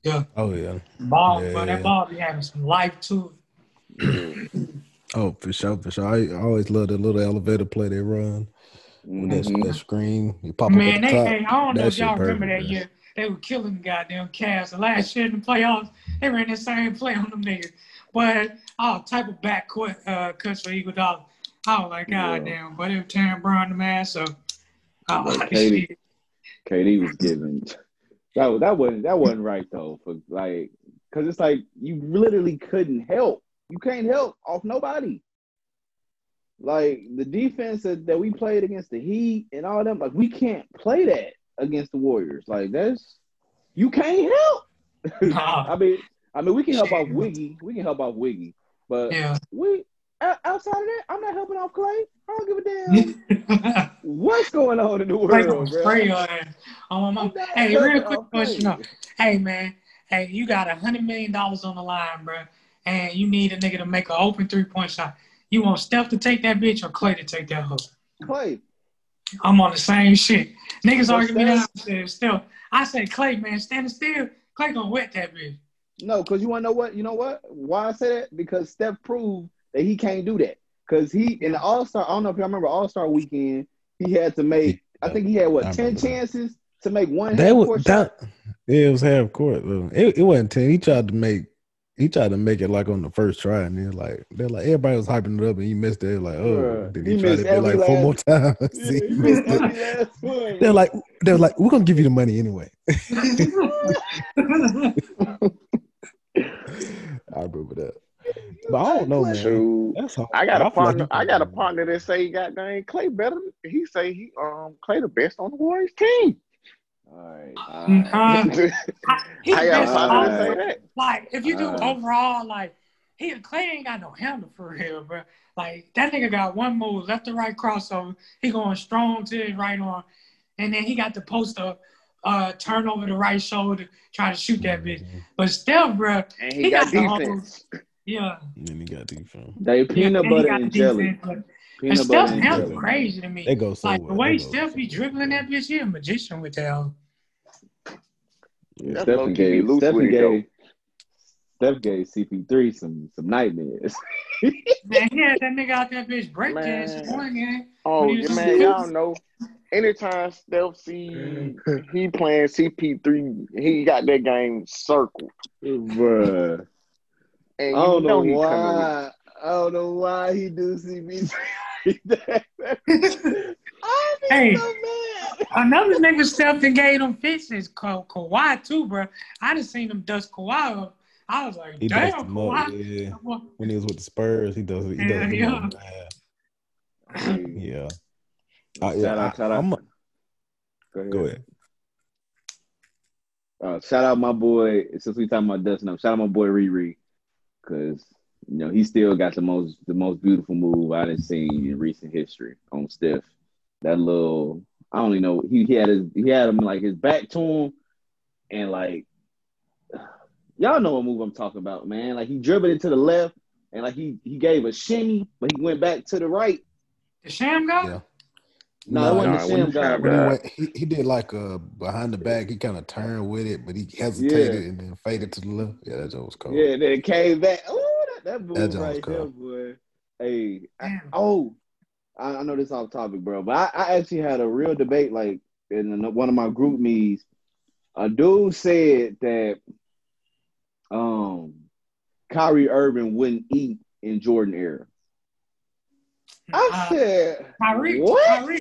yeah. Oh yeah. ball, Yeah. but that ball be having some life to it. Oh, for sure, for sure. I, I always love the little elevator play they run with that, Mhm. that screen. You pop up Man, at they, the top. hey, I don't know if y'all shit remember perfect, that man. year. They were killing the goddamn Cavs. The last year in the playoffs, they ran the same play on them niggas. But all type of back court uh, cuts for Iguodala. I was like, Yeah. God damn, but they were tearing Brown the man. So, I was But like, KD- shit. KD was giving that that wasn't that wasn't right though for like because it's like you literally couldn't help. You can't help off nobody. Like the defense that, that we played against the Heat and all them, like we can't play that against the Warriors. Like that's you can't help. Nah. I mean, I mean we can help off Wiggy. We can help off Wiggy, but Yeah. we outside of that, I'm not helping off Klay. I don't give a damn what's going on in the world, bro. spray your. Oh, my I'm Hey, real quick question. Hey, man. Hey, you got a hundred million dollars on the line, bro, and you need a nigga to make an open three point shot. You want Steph to take that bitch or Klay to take that hook? Klay. I'm on the same shit. Niggas But argue me down. Steph- Said still, I say Klay, man, standing still. Klay gonna wet that bitch. No, because you want to know what? You know what? Why I say that? Because Steph proved that he can't do that. Because he in the All Star, I don't know if y'all remember All Star Weekend, he had to make I think he had what ten chances to make one. That half was court shot. that. Yeah, it was half court. Though. It, it wasn't ten. He tried to make. He tried to make it like on the first try, and then like they're like everybody was hyping it up, and he missed it. Like, oh, did he he, try to do it like four more times? Yeah, he he missed missed it. They're like, they're like, we're gonna give you the money anyway. I remember that, but I don't know, man. That's. I got a I like partner. I got a partner that say he got dang Klay better. He say he um Klay the best on the Warriors team. All right, all I got a best partner that say overall. that. Like if you do Uh. overall, like he and Klay ain't got no handle for real, bro. Like that nigga got one move, left to right crossover. He going strong to his right arm, and then he got the post up, uh, turn over the right shoulder, try to shoot that bitch. But still, bro, And He he, got, got the whole- defense. yeah, And then he got defense. They peanut and butter got and jelly. defense, but- And Peanut Steph butter and jelly. crazy to me. They go so Like well. the way They go Steph so be dribbling that bitch, he a magician with that. Yeah, That's Stephen low-key be gave loose Stephen with it, though. gave Steph gave CP3 some some nightmares. Man, he had that nigga out that bitch break Man. dancing one game. Oh When he was yeah, in man, y'all know. Anytime Steph see he playing CP3, he got that game circled. Bruh. And I you don't know know, he coming with why. I don't know why he do CP3 that. I be Hey. so mad. Another nigga Steph that gave them fits is Ka- Kawhi too, bro. I just seen him dust Kawhi up. I was like, He damn, dusted him up, Kawhi. yeah. When he was with the Spurs, he does it. He Yeah, does it. yeah. Hey, Yeah. Uh, Shout yeah, out, shout out. I'm, Go ahead. go ahead. Uh, shout out my boy. Since we talking about dusting up, shout out my boy Riri, because you know he still got the most the most beautiful move I've seen in recent history on Steph. That little, I don't even know. He, he had his he had him like his back to him, and like y'all know what move I'm talking about, man. Like he dribbled it to the left, and like he he gave a shimmy, but he went back to the right. the Shamgod? Yeah. No, it No, wasn't nah, it wasn't the. Sham When he, guy. went, he, he did like uh behind the back, he kind of turned with it, but he hesitated Yeah. and then faded to the left. Yeah, that joke was cold. Yeah, then it came back. Oh, that, that move That joint was right there, cold. boy. Hey, I- oh, I, I know this off topic, bro, but I, I actually had a real debate like in one of my group meets. A dude said that um Kyrie Irving wouldn't eat in Jordan era. I Uh, said, Kyrie, what? Kyrie,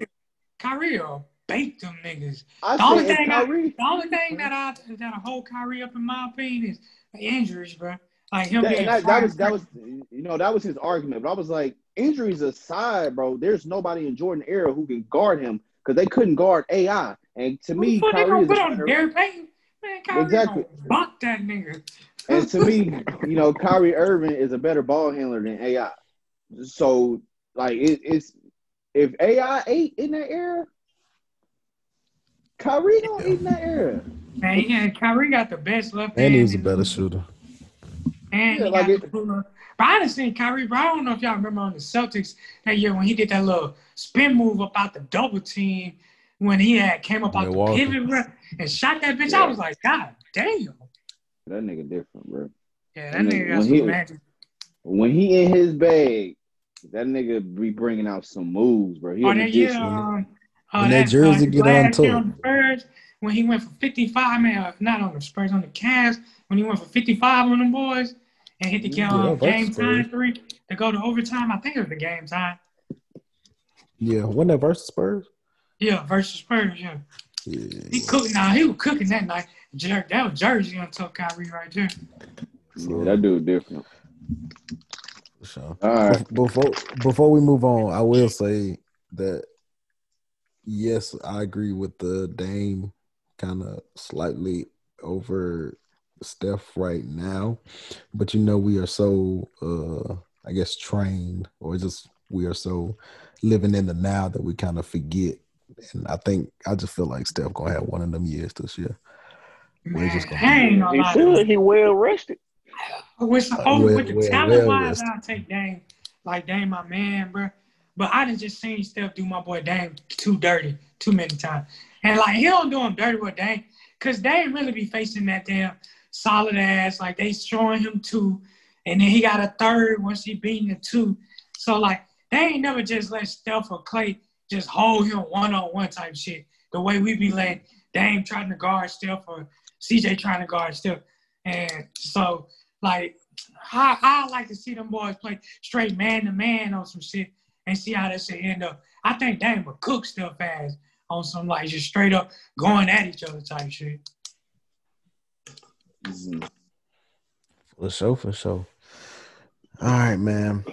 Kyrie will bake them niggas. I The only said, if thing I- The only thing that I that'll hold Kyrie up in my opinion is the injuries, bro. Like him That, being and that, that was that was you know that was his argument. But I was like, injuries aside, bro, there's nobody in Jordan era who can guard him because they couldn't guard AI. And to me, Who the they Kyrie gonna is put a on better- Derek Payton? Man, Kyrie Exactly. gonna bump that nigga. and to me, you know, Kyrie Irving is a better ball handler than AI. So like it, it's if AI ate in that era, Kyrie don't eat in that era. Man, yeah, Kyrie got the best left hand. And he hand was a better shooter. And Yeah, he like got it- the puller. But I done seen Kyrie, bro. I don't know if y'all remember on the Celtics that year when he did that little spin move up out the double team when he had came up out Milwaukee. the pivot bro, and shot that bitch. Yeah. I was like, God damn. That nigga different, bro. Yeah, that And nigga got when some he- magic. When he in his bag, that nigga be bringing out some moves, bro. He a Oh, that year, um, uh, when that jersey his get on last year tour. on the Spurs, when he went for 55, man, uh, not on the Spurs, on the Cavs, when he went for 55 on them boys and hit the Yeah, um, versus game Spurs. time three to go to overtime. I think it was the game time. Yeah, wasn't that versus Spurs? Yeah, versus Spurs, yeah. Yeah. He cooked. Nah, he was cooking that night. Jer- that was Jersey on top Kyrie right there. Yeah, that dude different. For sure. All right. Before before we move on, I will say that yes, I agree with the Dame kind of slightly over Steph right now, but you know we are so uh I guess trained or just we are so living in the now that we kind of forget. And I think I just feel like Steph gonna have one of them years this year. We're Man, just gonna I ain't gonna He lie. should. He well rested. With, Uh, oh, well- with the well- talent well wise. I'll take Dame. Like Dame, my man, bro. But I done just seen Steph do my boy Dame too dirty too many times. And like he don't do him dirty with Dame. Cause Dame really be facing that damn solid ass. Like they showing him two. And then he got a third once he beat the two. So like they ain't never just let Steph or Klay just hold him one on one type shit. The way we be letting Dame trying to guard Steph or CJ trying to guard Steph. And so, like, I, I like to see them boys play straight man to man on some shit and see how that shit end up. I think Dame would cook Steph ass on some like just straight up going at each other type shit. Mhm. For sure, for sure. All right, man.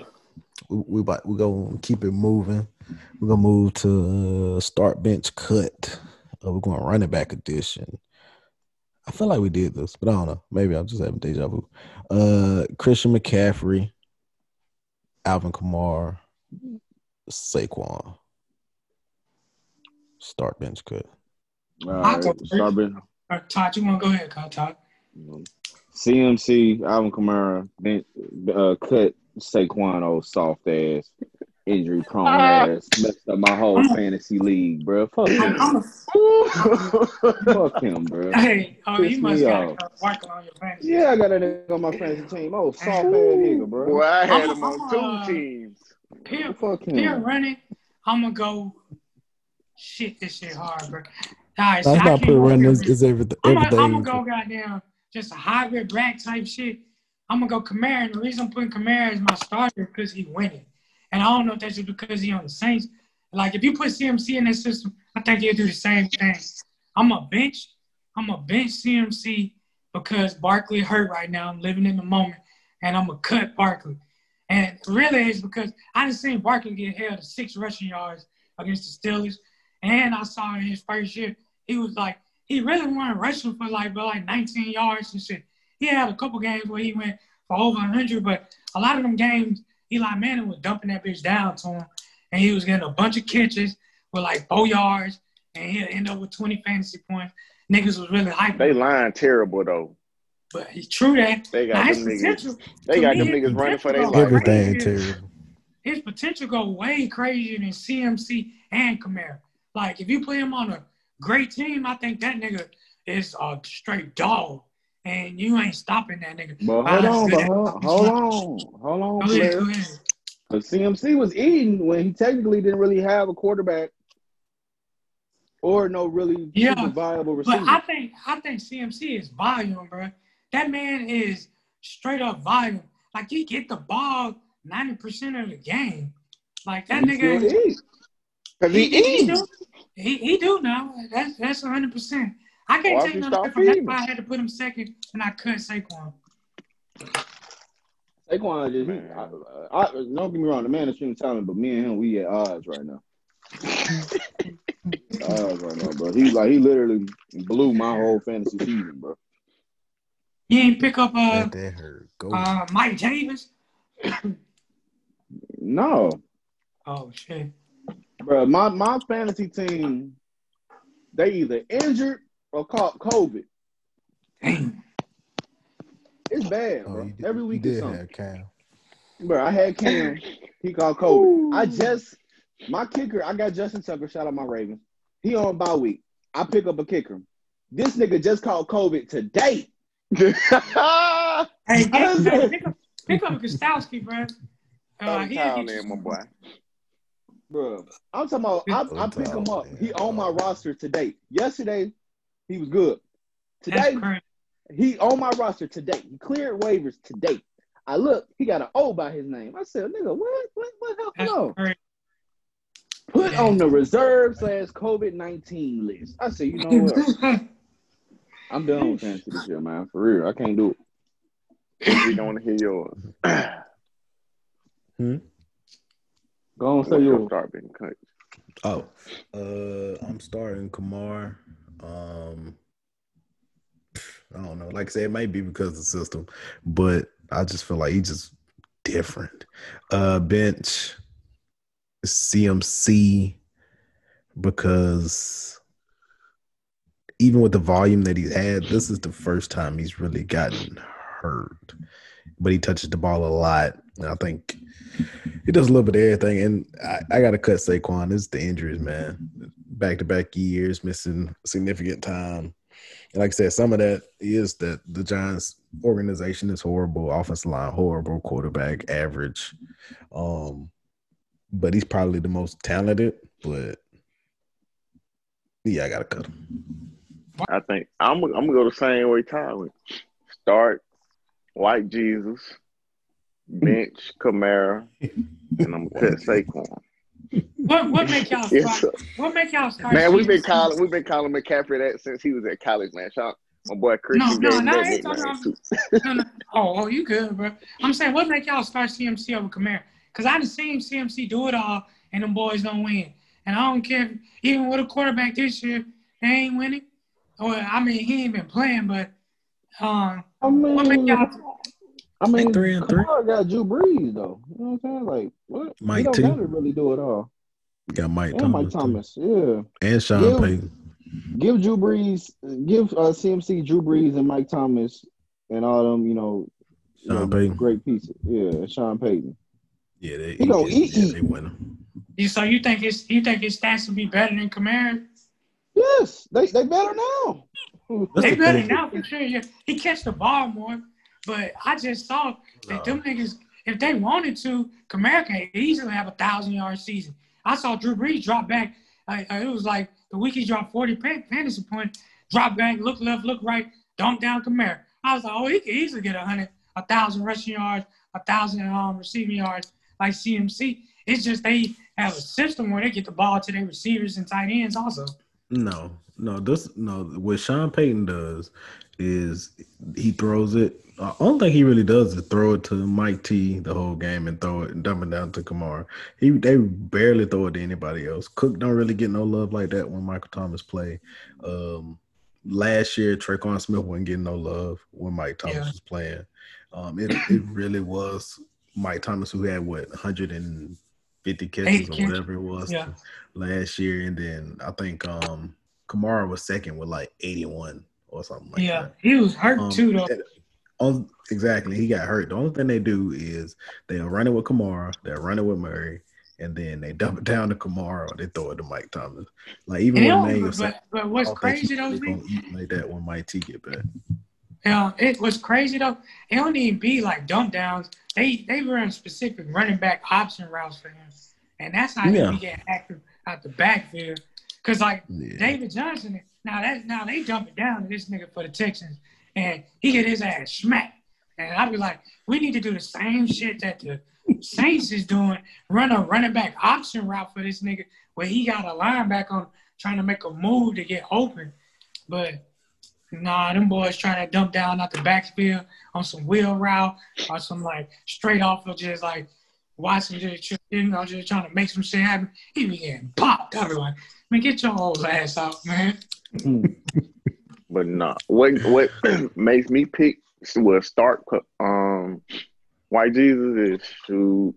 We we about we gonna keep it moving. We're gonna move to uh, start bench cut. Uh, we're going running back edition. I feel like we did this, but I don't know. Maybe I'm just having deja vu. Uh, Christian McCaffrey, Alvin Kamara, Saquon. Start bench cut. All I'll right, start with, Uh, Todd, you want to go ahead, Kyle, Todd? You know, CMC, Alvin Kamara, ben, uh, cut Saquon, old soft ass, injury prone ass, messed up my whole fantasy league, bro. Fuck him. Fuck him, bro. hey, oh, Piss you must me got off. on your fantasy. Yeah, I got that nigga on my fantasy team. Oh, soft ass nigga, bro. Well, I had I'm- him on I'm, two uh, teams. Here, Fuck here him. running, I'm gonna go. Shit, this shit hard, bro. All right, That's so I not can't put go running. here. Is, is everything. I'm everything. I'm gonna go goddamn just a hybrid black type shit. I'm gonna go Kamara, and the reason I'm putting Kamara as my starter because he winning. And I don't know if that's just because he on the Saints. Like if you put CMC in that system, I think he'll do the same thing. I'm a bench. I'm a bench CMC because Barkley hurt right now. I'm living in the moment, and I'm gonna cut Barkley. And really, it's because I didn't see Barkley get held six rushing yards against the Steelers, and I saw in his first year he was like he really wasn't rushing for like but like 19 yards and shit. He had a couple games where he went for over 100, but a lot of them games, Eli Manning was dumping that bitch down to him, and he was getting a bunch of catches with like four yards, and he'll end up with 20 fantasy points. Niggas was really hyping. They lying terrible though. but he true that. They got his them niggas. They got me, them niggas running for their life. go Everything crazier. terrible. his potential go way crazier than CMC and Kamara. Like if you play him on a great team, I think that nigga is a straight dog, and you ain't stopping that nigga. But Wow, hold on, but hold, hold on, hold on, Go ahead, go ahead. Because CMC was eating when he technically didn't really have a quarterback or no really Yeah, super viable receiver. But I think I think CMC is volume, bro. That man is straight up volume. Like he get the ball ninety percent of the game. Like that He still nigga. eat. Cause he, he, eats. Do. He, he do now. That's that's hundred percent. I can't Why take you nothing from that. That's why? I had to put him second, and I cut Saquon. Saquon just, Man. I, I, don't get me wrong, the man is extreme talent, but me and him, we at odds right now. odds right now, bro. He like he literally blew my whole fantasy season, bro. You ain't pick up uh that hurt. Go. uh Mike Davis. No, Oh shit. Bro. My my fantasy team, they either injured or caught COVID. Damn. It's bad, oh, bro. you did, Every you week is something. have Cam. Bro, I had Cam. He called COVID. I just my kicker. I got Justin Tucker. Shout out my Ravens. He on bye week. I pick up a kicker. This nigga just called COVID today. Hey, I get, done hey, said- pick up pick up Gostkowski, bro. Uh, Throw the he'll towel get you in, my boy. Bro, I'm talking about. I, I Good pick him up. man. He on my roster today. Yesterday, he was good. Today, he on my roster today. He cleared waivers today. I look, he got an O by his name. I said, nigga, what? What? What That's happened? No. crazy. Put on the reserve slash COVID nineteen list. I said, you know what? I'm done with fantasy this year, man. For real, I can't do it. We don't want to hear yours. Go on, say What's your yours. start being cut? Oh, uh, I'm starting Kamar. Um, I don't know. Like I said, it might be because of the system, but I just feel like he's just different. Uh, bench CMC because even with the volume that he's had, this is the first time he's really gotten hurt. But he touches the ball a lot. And I think he does a little bit of everything. And I, I got to cut Saquon. It's the injuries, man. Back to back years, missing significant time. And like I said, some of that is that the Giants organization is horrible, offensive line horrible, quarterback average. Um, but he's probably the most talented But yeah, I gotta cut him. I think I'm I'm gonna go the same way Ty went. Start White Jesus, bench Kamara, and I'm gonna cut Saquon. What what make y'all Yes, start? What make y'all start? Man, we've been calling we've been calling McCaffrey that since he was at college, man. Shout my boy Christian no, no, that I ain't talking too. No, no. Oh, oh, you good, bro? I'm saying, what make y'all start CMC over Kamara? Because I done seen CMC do it all, and them boys don't win. And I don't care, even with a quarterback this year, they ain't winning. Or I mean, he ain't been playing, but um, I what make mean. I mean, three and three. Kamara got Drew Brees though. You know what I'm saying? Like, what? Mike he don't T. gotta really do it all. Got Mike And Thomas, Mike too. Thomas, yeah. and Sean Yeah. Payton. Give Drew Brees, give uh, CMC Drew Brees and Mike Thomas and all them, you know, you Sean know, Payton. great pieces. Yeah, Sean Payton. Yeah, they, He gonna yeah, eat- yeah, eat. they win. You so you think his you think his stats would be better than Kamara? Yes, they they better now. That's They the better thing. now for sure. Yeah, he catch the ball more, but I just saw that them niggas, if they wanted to, Kamara can easily have a thousand yard season. I saw Drew Brees drop back. Uh, uh, it was like the week he dropped forty fantasy points, drop back, look left, look right, dunk down Kamara. I was like, oh, he could easily get a hundred, a thousand rushing yards, a thousand um, receiving yards like CMC. It's just they have a system where they get the ball to their receivers and tight ends also. No, no, this no. What Sean Payton does is he throws it. Uh, only thing he really does is throw it to Mike T the whole game and throw it and dump it down to Kamara. He they barely throw it to anybody else. Cook don't really get no love like that when Michael Thomas play. Um, last year Tre'Quan Smith wasn't getting no love when Mike Thomas Yeah. was playing. Um, it it really was Mike Thomas who had what 150 catches or whatever it was Yeah. last year, and then I think um Kamara was second with like 81 or something like yeah, that. Yeah, he was hurt Um, too though. on- exactly, he got hurt. The only thing they do is they're running with Kamara, they're running with Murray, and then they dump it down to Kamara or they throw it to Mike Thomas. Like even And they when said, but, but what's crazy though, they eat like that when Mike T get back. Yeah, it was crazy though. It don't even be like dump downs. They they run specific running back option routes for him, and that's how Yeah. he get active out the backfield. Cause like Yeah. David Johnson, now that now they dump it down to this nigga for the Texans, and he get his ass smacked. And I'd be like, we need to do the same shit that the Saints is doing. Run a running back option route for this nigga, where he got a linebacker on trying to make a move to get open, but. Nah, them boys trying to dump down out the backfield on some wheel route or some like straight off of just like watching just you know just trying to make some shit happen. He be getting popped. Like, man, get your old ass out, man. But no, what what makes me pick will start um White Jesus is to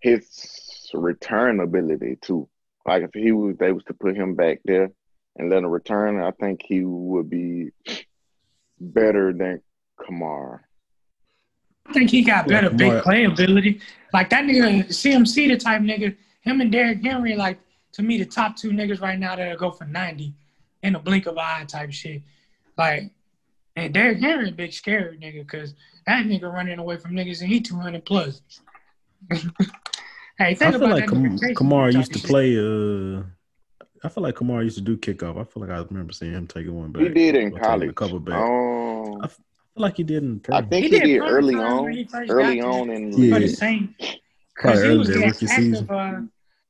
his return ability too. Like if he was able to put him back there and let him return, I think he would be better than Kamara. I think he got better Yeah, big play ability. Like that nigga, CMC the type nigga. Him and Derrick Henry, like to me, the top two niggas right now that'll go for ninety in a blink of eye type shit. Like, and Derrick Henry a big scary nigga because that nigga running away from niggas and he two hundred plus. hey, I feel about like that Kam- Kamara used to shit. play. Uh, I feel like Kamara used to do kickoff. I feel like I remember seeing him taking one back. He did in college. A couple back. Um, I feel like he did in pro. I think He he, did did early on. Early on there. in Yeah. for the Saints. Because he was that active, season. uh,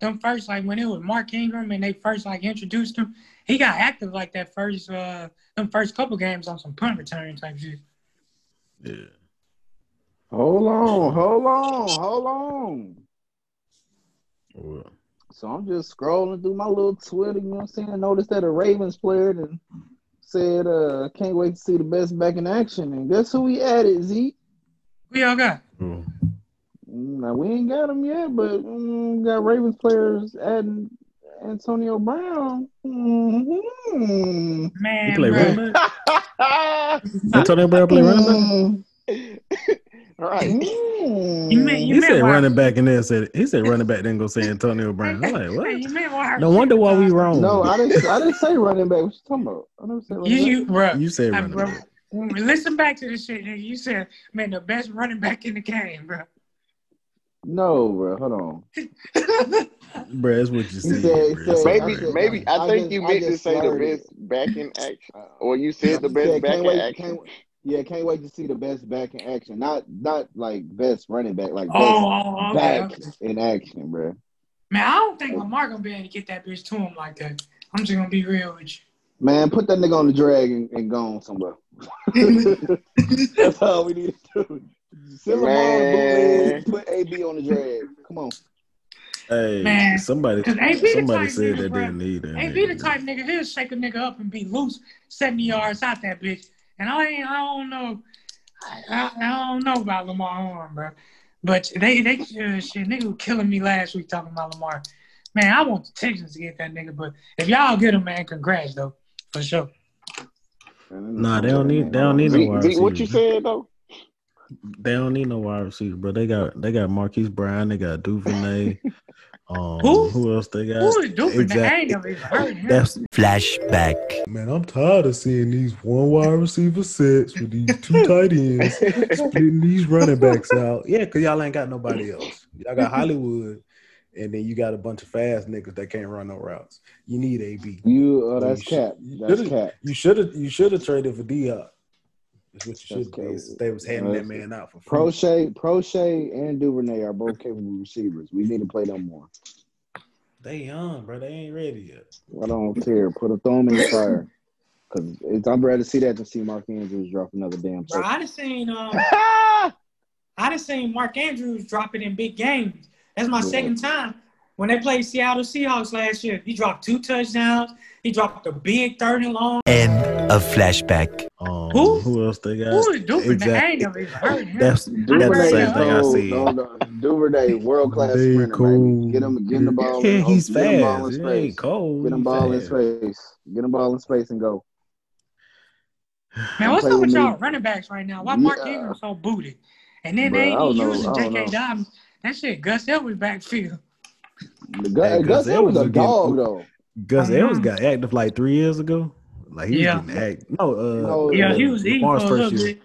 them first, like when it was Mark Ingram and they first like introduced him, he got active like that first, uh, them first couple games on some punt return type shit. Yeah. Hold on, hold on, hold on. Well, So I'm just scrolling through my little Twitter, you know what I'm saying? I noticed that a Ravens player and said, uh, can't wait to see the best back in action. And guess who we added, Zeke? Who y'all got? well, Now we ain't got him yet, but mm, got Ravens players adding Antonio Brown. Mm-hmm. Man, he play bro. running. Antonio Brown play running back. Right. You mean- He you said meant why- running back and then said he said running back then go say Antonio Brown. I'm like what? you meant why- No wonder why we wrong. No, I didn't. I didn't say running back. What you talking about? I never said running You, back. you, bro. You said running bro. back. Listen back to this shit. You said, man, the best running back in the game, bro. No, bro. Hold on. Bro, that's what you said. said- bro. said- Maybe, right. maybe I, I think just- you meant to just say the best back in action, or you said the best back in action. Can't, yeah, can't wait to see the best back in action. Not not like best running back, like oh, best oh, oh, okay. back okay. in action, bro. Man, I don't think Lamar gonna be able to get that bitch to him like that. I'm just gonna be real with you. Man, put that nigga on the drag and, and go on somewhere. That's all we need to do. Send Lamar Man. put AB on the drag. Come on. Hey, Man, somebody, 'cause AB the somebody said nigga, that bro. didn't need that. Hey, be the type nigga, he'll shake a nigga up and be loose 70 yards out that bitch. And I ain't, I don't know, I, I, I don't know about Lamar Horn, bro. But they, they, uh, shit, nigga was killing me last week talking about Lamar. Man, I want the Texans to get that nigga, but if y'all get him, man, congrats though, for sure. Nah, they don't need- they don't need no Zeke, wide Zeke, what you said though? They don't need no wide receiver, bro. They got they got Marquise Brown, they got Duvernay. Um, Who? Who else they got? Who is doing Exactly. that? I ain't never even heard of him. That's Flashback. man. I'm tired of seeing these one wide receiver sets with these two tight ends splitting these running backs out. Yeah, cause y'all ain't got nobody else. Y'all got Hollywood, and then you got a bunch of fast niggas that can't run no routes. You need AB. You, oh, that's You cap. should- That's you cap. You should have you should have traded for D Hop. That's what you should have did. They was handing that man out for free. Proche, Proche, and Duvernay are both capable receivers. We need to play them more. They young, bro. They ain't ready yet. I don't care. Put a thumb in the fire. Cause it's, I'm ready to see that than see Mark Andrews drop another damn. Bro, touchdown. I done seen, um, I done seen Mark Andrews drop it in big games. That's my Yeah. second time. When they played Seattle Seahawks last year, he dropped two touchdowns. He dropped a big third and long. End of flashback. Um, Who? who else they got? Who is doing that? I Exactly. ain't never heard of him. That's Duvernay that's the same is thing I see. No, no. Duvernay, world class They sprinter, cold. baby. Get him, get him the ball. Yeah, in, he's get him ball in fast. He space. ain't cold. Get him He ball in space. Get him ball in space and go. Man, what's up with with y'all running backs right now? Why Mark Yeah. Ingram so booted? And then Bruh, they ain't don't even know. using J.K. Dobbins. That shit, Gus Edwards backfield. The Gus, Hey, Gus Gus Edwards Edwards a was getting- dog though. Gus. Edwards got active like three years ago. Like he was getting active. No, uh, No, Yeah, he was eating Lamar's a first little year. bit.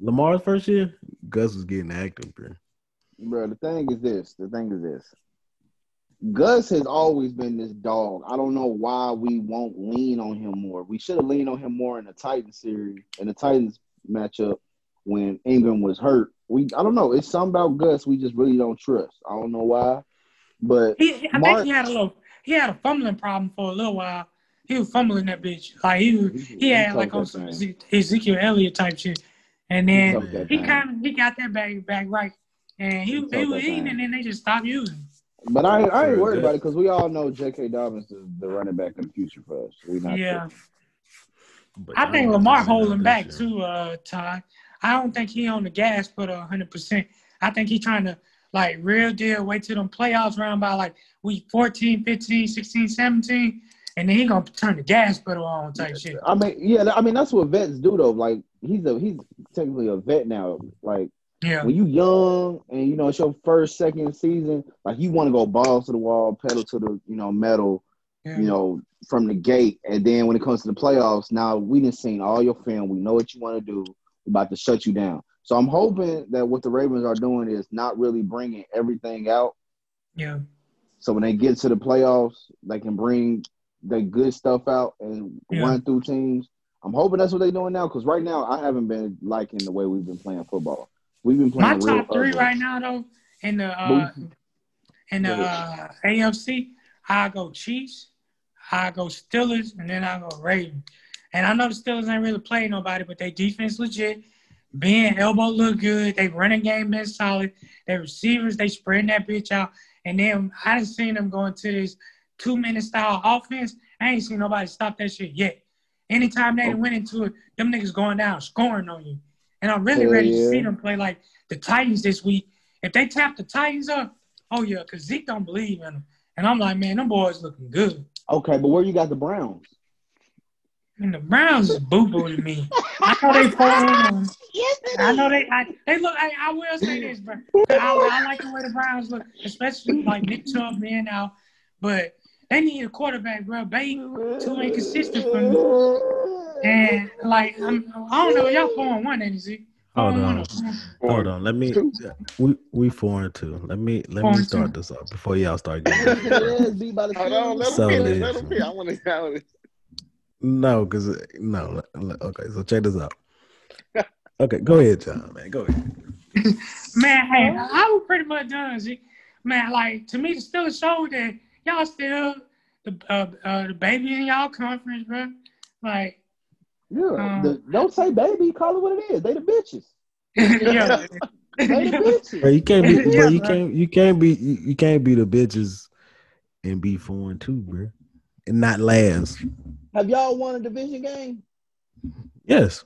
Lamar's first year, Gus was getting active, bro. Bro, the thing is this. The thing is this. Gus has always been this dog. I don't know why we won't lean on him more. We should have leaned on him more in the Titans series, in the Titans matchup when Ingram was hurt. We I don't know. It's something about Gus we just really don't trust. I don't know why. But He, I Mark- think he had a little, he had a fumbling problem for a little while. He was fumbling that bitch. Like he was, he had like on some thing. Ezekiel Elliott type shit. And then took that he kind of he got that back back right. And he, He he, was eating, and then they just stopped using. But I, I ain't worried Gus. about it because we all know J.K. Dobbins is the running back of the future for us. We not Yeah, tripping. But I think Lamar figured it out holding back year. too, uh, Ty. I don't think he on the gas for the hundred percent. I think he trying to like real deal wait till them playoffs round by like week 14, 15, 16, 17, and then he gonna turn the gas pedal on type shit. I mean, yeah, I mean that's what vets do though. Like he's a he's technically a vet now. Like Yeah, when you young and you know it's your first second season, like you want to go balls to the wall, pedal to the you know metal, yeah. you know from the gate. And then when it comes to the playoffs, now we done seen all your film. We know what you want to do. We're about to shut you down. So I'm hoping that what the Ravens are doing is not really bringing everything out. yeah. So when they get to the playoffs, they can bring the good stuff out and Yeah. run through teams. I'm hoping that's what they're doing now because right now I haven't been liking the way we've been playing football. We've been My playing real top three right now though in the uh, in the uh, AFC, I go Chiefs, I go Steelers, and then I go Ravens. And I know the Steelers ain't really playing nobody, but they defense legit. Ben elbow look good. They running game been solid. Their receivers they spreading that bitch out. And then I done seen them going to this two minute style offense. I ain't seen nobody stop that shit yet. Anytime they oh. went into it, them niggas going down scoring on you. And I'm really Hell ready to see them play like the Titans this week. If they tap the Titans up, oh yeah, because Zeke don't believe in them. And I'm like, man, them boys looking good. Okay, but where you got the Browns? And the Browns is boo boo to me. I know they falling. I know they. I, they look. I, I will say this, bro. I, I like the way the Browns look, especially like Nick Chubb being out. But they need a quarterback, bro. Bay too inconsistent for me. And like, I'm, I don't know. Y'all four and one, ain't it, Zeke? I Hold don't on. wanna- Hold on. Let me. We we four and two. Let me let Four me start two. this up before y'all start getting. It is beat by the Hold on, let So him finish. it Let him finish. I want to know. no, because uh, no. le- le- Okay, so check this out. Okay, go ahead, John. Man, go ahead. Man, hey, I was pretty much done. See, man, like to me, the Steelers showed that y'all still the uh, uh, the baby in y'all conference, bro. Like, Yeah. Um, the, don't say baby. Call it what it is. They the bitches. yeah, They the bitches. Bro, you can't be. Yeah, bro, you bro. can't. You can't be. You, you can't be the bitches and be four and two, bro, and not last. Have y'all won a division game? Yes,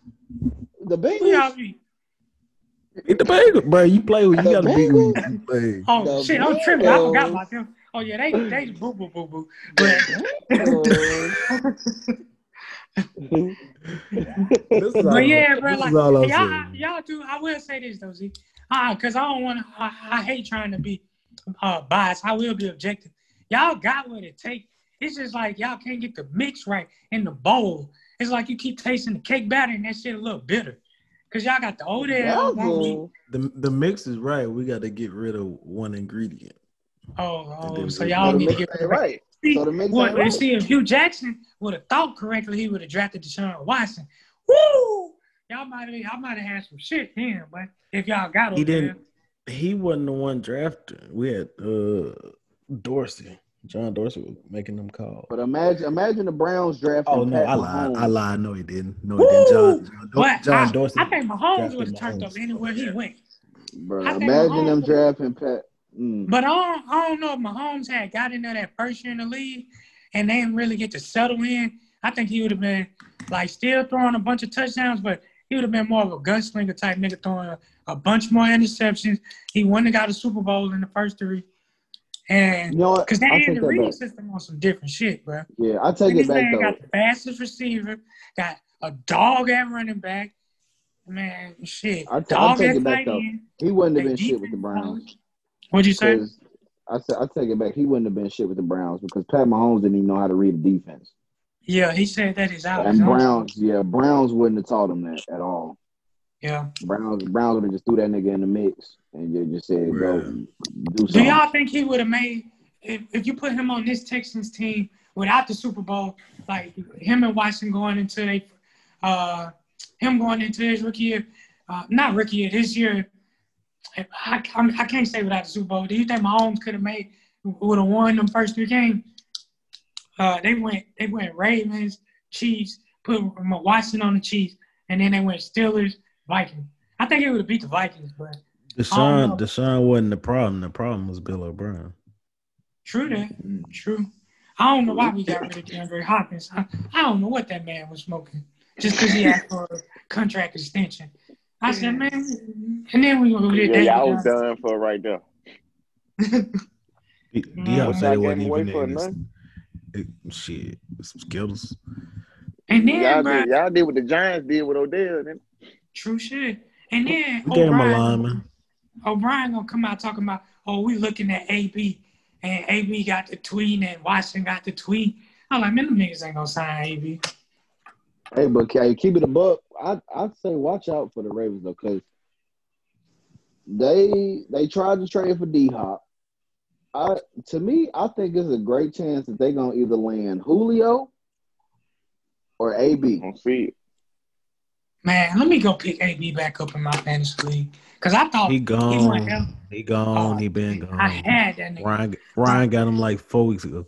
The Who y'all Bengals. be? beat the Bengals, bro. You play. with- You The got to be. who you play. Oh The shit, I'm tripping. I forgot Bengals. about them. Oh yeah, they they boo boo boo boo. But Bengals. This is but yeah, bro, like is all I'm y'all, y'all do. I will say this though, Z, uh, cause I don't want to. I, I hate trying to be uh biased. I will be objective. Y'all got what it take. It's just like y'all can't get the mix right in the bowl. It's like you keep tasting the cake batter and that shit a little bitter. Cause y'all got the Odell. one The the mix is right. We got to get rid of one ingredient. Oh, oh, so y'all need to get ain't right. See, So the mix well, ain't right. see, if Hue Jackson would have thought correctly, he would have drafted Deshaun Watson. Woo! Y'all might have, y'all might have had some shit then, but if y'all got him, He didn't. He wasn't the one drafted. We had uh Dorsey. John Dorsey was making them calls. But imagine, imagine the Browns drafting. Oh no, Pat I lied. Mahomes. I lied. No, he didn't. No, he didn't. John, Woo! John, but John I, Dorsey. I think Mahomes drafted would have turned up anywhere he went. Bro, I think imagine them drafting Pat. Mm. But I don't, I don't know if Mahomes had got into that first year in the league and they didn't really get to settle in. I think he would have been like still throwing a bunch of touchdowns, but he would have been more of a gunslinger type nigga throwing a, a bunch more interceptions. He wouldn't have got a Super Bowl in the first three. And You know because they I had the back. system on some different shit, bro. Yeah, I take it back though. got the fastest receiver, got a dog at running back. Man, shit. I ta- I take it back, though. He wouldn't have been shit with the Browns. Coach. What'd you say? I said I take it back. He wouldn't have been shit with the Browns because Pat Mahomes didn't even know how to read the defense. Yeah, he said that is out. And Browns, yeah, Browns wouldn't have taught him that at all. Yeah. Browns, Browns would have just threw that nigga in the mix and they just said, "Go Bruh. do Do y'all think he would have made if, if you put him on this Texans team without the Super Bowl, like him and Watson going into they, uh, him going into his rookie year, uh, not rookie year, this year. I, I, I can't say without the Super Bowl. Do you think Mahomes could have made would have won them first three games? Uh, they went they went Ravens, Chiefs, put Watson on the Chiefs, and then they went Steelers, Vikings. I think it would have beat the Vikings, but Deshaun. Deshaun wasn't the problem. The problem was Bill O'Brien. True that. True. I don't know why we got rid of DeAndre Hopkins. I, I don't know what that man was smoking. Just because he asked for a contract extension. I said, man, and then we we did Yeah, David y'all was Johnson. done for right there. D-. Dion What said it y'all wasn't even for in his, it, shit. Some Skittles. And then, Y'all bro, did, y'all did what the Giants did with Odell. Then. true shit. And then We gave him a O'Brien, lineman. O'Brien gonna come out talking about, oh, we looking at AB, and AB got the tweet, and Washington got the tweet. I'm like, man, them niggas ain't gonna sign AB. Hey, but okay, keep it a buck. I I'd say watch out for the Ravens though, because they they tried to trade for D Hop. I to me, I think it's a great chance that they're gonna either land Julio or AB. Don't see it. Man, let me go pick AB back up in my fantasy league because I thought He he gone. down. He gone. Oh, he been gone. I had that nigga, Ryan, Ryan got him like four weeks ago.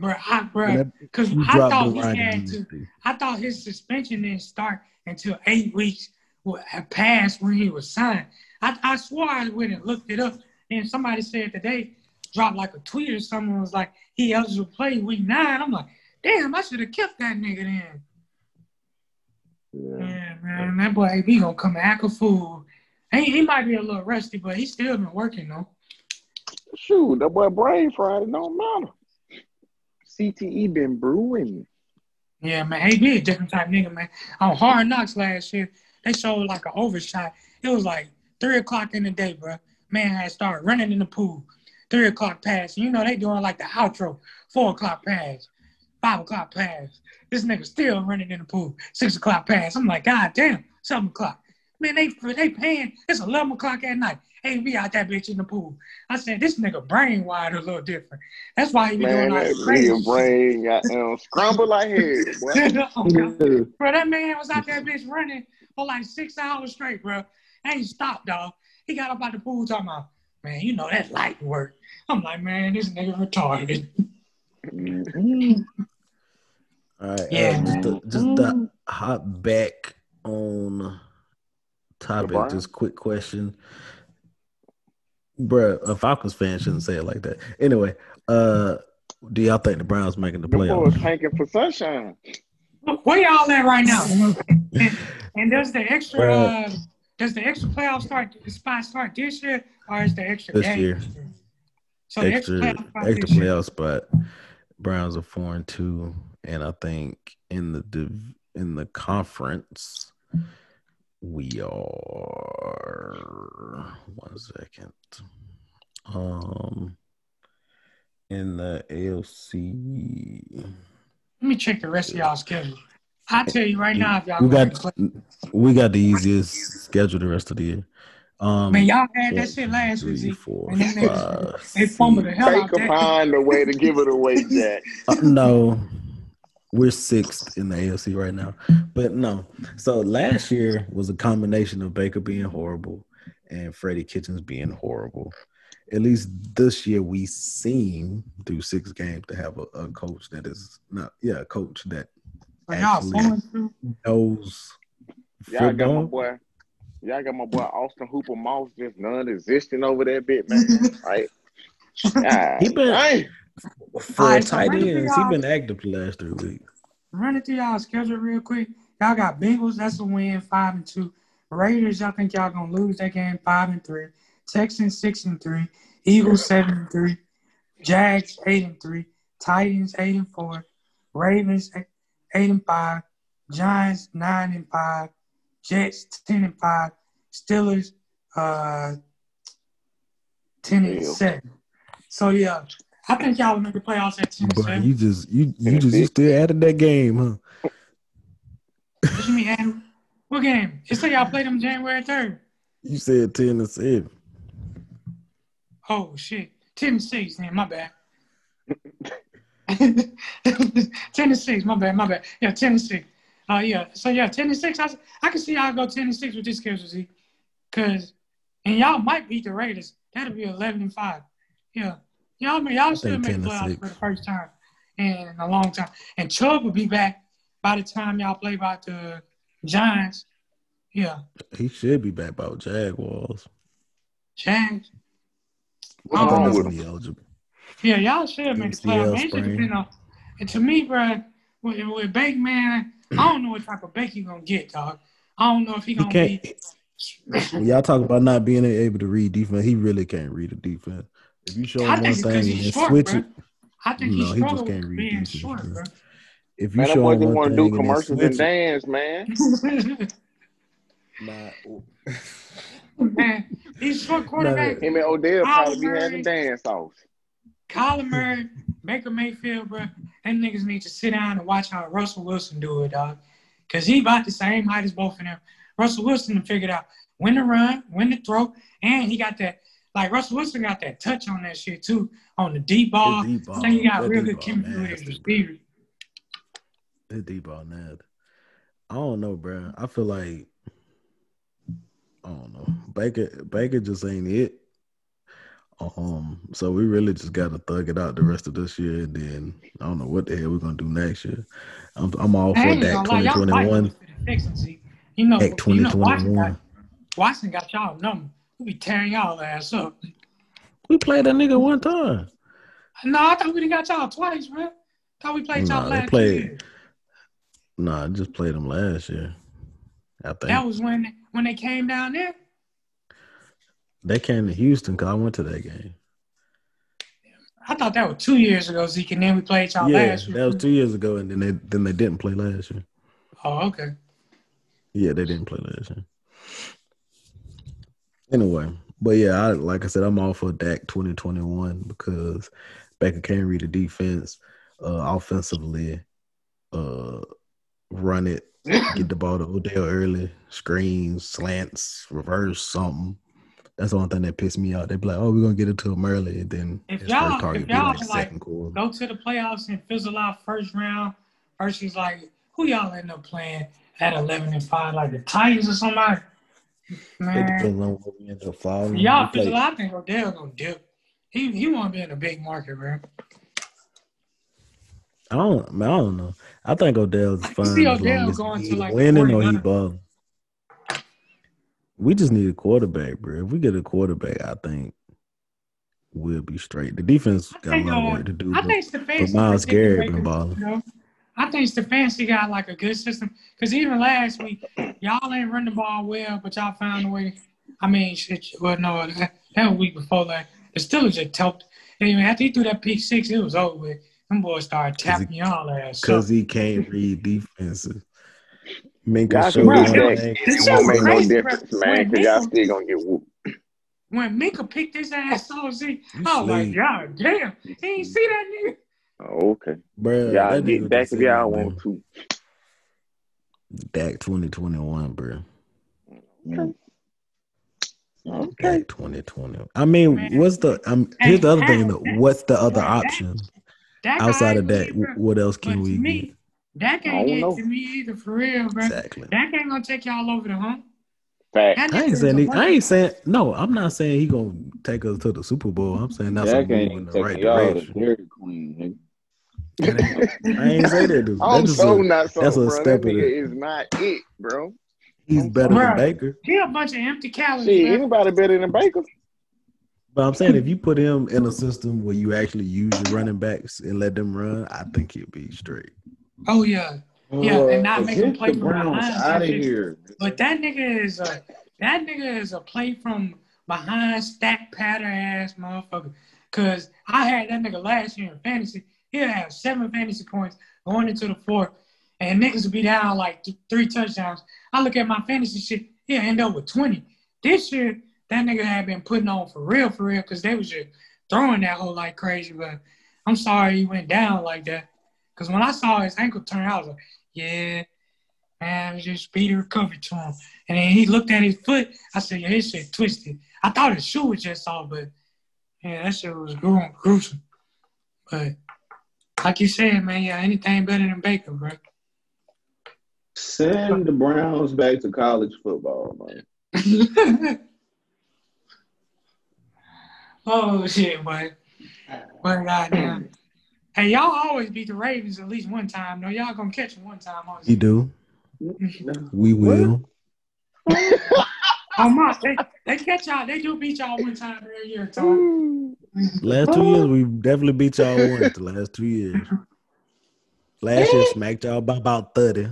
Bro. I, bro, because I thought he had to. I thought his suspension didn't start until eight weeks had passed when he was signed. I, I swore I went and looked it up, and somebody said today dropped like a tweet or something was like he eligible to play week nine. I'm like, damn, I should have kept that nigga then. Yeah. Yeah, man, that boy AB gonna come act a fool. He, he might be a little rusty, but he still been working though. Shoot, that boy brain fried. It don't matter. CTE been brewing. Yeah, man, AB a different type nigga, man. On Hard Knocks last year, they showed like an overshot. It was like three o'clock in the day, bro. Man had started running in the pool. Three o'clock pass. You know they doing like the outro. Four o'clock pass. Five o'clock pass. This nigga still running in the pool. Six o'clock pass. I'm like, God damn, seven o'clock. Man, they they paying. It's eleven o'clock at night. Hey, we out that bitch in the pool. I said, this nigga brain wired a little different. That's why he be Man, doing all that this crazy nigga brain got um, scrambled like hell, boy. shit. Oh, God. bro, that man was out that bitch running for like six hours straight, bro. Ain't stopped, dog. He got up out the pool talking about, man, you know that light work. I'm like, man, this nigga retarded. All right, Yeah, uh, just man. to, just to hop back on topic. LeBron? Just quick question, Bruh, A Falcons fan shouldn't say it like that. Anyway, uh, do y'all think the Browns making the The boys playoffs? tanking for sunshine. Where y'all at right now? and, and does the extra uh, does the extra playoff start the spot start this year or is the extra This game year. this year? So the extra extra playoff spot extra playoff spot. Browns are four and two, and I think in the div- in the conference we are one second. Um, in the ALC, Let me check the rest of y'all schedule. I tell you right now, if y'all we got play, we got the easiest schedule the rest of the year. Um, man, y'all had one, that shit last three, week. Z. four, And them niggas, five, they fumbled the hell They out could that. find a way to give it away, Jack. Uh, no, we're sixth in the AFC right now. But no, so last year was a combination of Baker being horrible and Freddie Kitchens being horrible. At least this year, we seem through six games to have a, a coach that is not, yeah, a coach that actually four and two. knows Y'all got my boy. Y'all got my boy Austin Hooper Moss just non-existent over that bit, man. Right? God, He been- dang. For Alright, so tight run it ends, he y'all. been active the last three weeks. Running through y'all schedule real quick. Y'all got Bengals, that's a win, five and two. Raiders, y'all think y'all gonna lose that game, five and three. Texans, six and three. Eagles, seven and three. Jags, eight and three. Titans, eight and four. Ravens, eight, eight and five. Giants, nine and five. Jets, ten and five. Steelers, uh, ten and seven. So yeah, I think y'all will make the playoffs at ten But you just you you just you still added that game, huh? What you mean, Adam? What game? It said y'all played them January 3rd. You said ten and seven. Oh, shit. 10 and 6, man. My bad. 10 and 6. My bad. My bad. Yeah, 10 and 6. Uh, yeah. So, yeah, 10 and 6. I, I can see y'all go 10 and 6 with this schedule, Z. Because, and y'all might beat the Raiders. That'll be 11 and 5. Yeah. Y'all, y'all still think make 10 the playoffs for the first time in a long time. And Chubb will be back by the time y'all play about the Giants. Yeah. He should be back by Jaguars. Jags. What's I don't wrong know. with him? be eligible. Yeah, y'all should make the MCL playoffs. Man, it should sprain. depend on. And to me, bro, with, with Bake, man, I don't know what type of Bake he gonna get, dog. I don't know if he He gonna can't. be. When y'all talk about not being able to read defense, he really can't read a defense. If you show I him think one thing because and he's then short, switch bro. it, I think No, he he just can't read being short, bro. bro. if you Man, show him one thing do and then commercials and switch dance, man. Oh. man, he's short quarterback. Him and Odell probably be having dance offs. Kyler Murray, Baker Mayfield, bro. Them niggas need to sit down and watch how Russell Wilson do it, dog. Cause he about the same height as both of them. Russell Wilson figured out when to run, when to throw, and he got that. Like Russell Wilson got that touch on that shit too, on the deep ball. Deep ball- I think he got that real good chemistry with his receiver. His deep ball nasty. I don't know, bro. I feel like I don't know. Baker Baker just ain't it. Um, so we really just gotta thug it out the rest of this year, and then I don't know what the hell we're gonna do next year. I'm I'm all for that gonna lie, y'all might 2021. lose to the Texans. see. You know, you know, 2021. got, Watson got y'all number. We be tearing y'all ass up. We played that nigga one time. No, I thought we got y'all twice, man. Thought we played y'all last played- year. Nah, I just played them last year. I think That was when when they came down there. they came to Houston because I went to that game. I thought that was two years ago, Zeke, and then we played y'all yeah, last year. that was two years ago, and then they then they didn't play last year. Oh, okay. Yeah, they didn't play last year. Anyway, but yeah, I, like I said, I'm all for Dak 2021 because Baker can't read the defense, uh, offensively, uh, run it Get the ball to Odell early, screens, slants, reverse, something. That's the only thing that pissed me out. They be like, "Oh, we're gonna get it to him early," and then If y'all- if y'all like like- second quarter. Go to the playoffs and fizzle out first round versus like who y'all end up playing at eleven and five, like the Titans or somebody. It depends on where we end up falling. y'all We play- fizzle out. I think Odell gonna dip. He he want to be in a big market, bro. I don't. Man, I don't know. I think Odell's I fine see Odell going to, like, winning or he 49. balling. We just need a quarterback, bro. If we get a quarterback, I think we'll be straight. The defense got a lot of uh, work to do. I but- think Stefanski. Myles Garrett been balling. you know? I think Stefanski got like a good system because even last week y'all ain't run the ball well, but y'all found a way. I mean, shit. Well, no, that, that week before that, the Steelers just helped. Anyway, after he threw that pick six, it was over with. Them boys started tapping y'all ass. because So, he can't read defenses. Minkah Y'all showed can Bro, it This It won't make no crazy, difference, man, because y'all still gonna get whooped. when Minkah picked his ass on, see, You I was like. God damn, he ain't mm-hmm. see that nigga. Oh, okay. Bruh, Y'all that get back just if y'all man, want to. Back 2021, bro. Okay. Dak 2020. I mean, Man. what's the um Hey, here's the other thing though. What's the other Bro, that- option That outside of that? ain't bro. What else can we me, get? Dak I ain't don't it know. to me either, for real, bro. Exactly. That ain't gonna take y'all over the hump. Fact. I ain't saying he, I ain't saying no. I'm not saying he gonna take us to the Super Bowl. I'm saying that's a move in the taking right y'all direction. Dairy Queen. Nigga. That ain't- I ain't say that, dude. I'm That's so a- not so, that's a step That in nigga it. is not it, bro. He's I'm better than Baker. He a bunch of empty calories, Shit, bro. anybody better than Baker? But I'm saying if you put him in a system where you actually use your running backs and let them run, I think he'll be straight. Oh yeah, Yeah, and not Uh, make him get play the from Browns behind out of here. but that nigga is a that nigga is a play from behind stack pattern ass motherfucker. Cause I had that nigga last year in fantasy. He'll have seven fantasy points going into the fourth, and niggas will be down like th- three touchdowns. I look at my fantasy shit. He'll end up with twenty. This year, that nigga had been putting on for real, for real, because they was just throwing that whole like crazy. But I'm sorry he went down like that. Because when I saw his ankle turn, I was like, yeah, man, just speedy recovery to him. And then he looked at his foot. I said, yeah, his shit twisted. I thought his shoe was just off, but yeah, that shit was gru- gruesome. But like you said, man, yeah, anything better than Baker, bro. Send the Browns back to college football, man. oh shit, but but goddamn. Hey, y'all always beat the Ravens at least one time. No, y'all gonna catch them one time. Mm-hmm. We honestly. do. We will. Oh my, they, they catch y'all. They do beat y'all one time every year, Tom. Last two years, we definitely beat y'all once. The last two years. Last year, smacked y'all by about 30.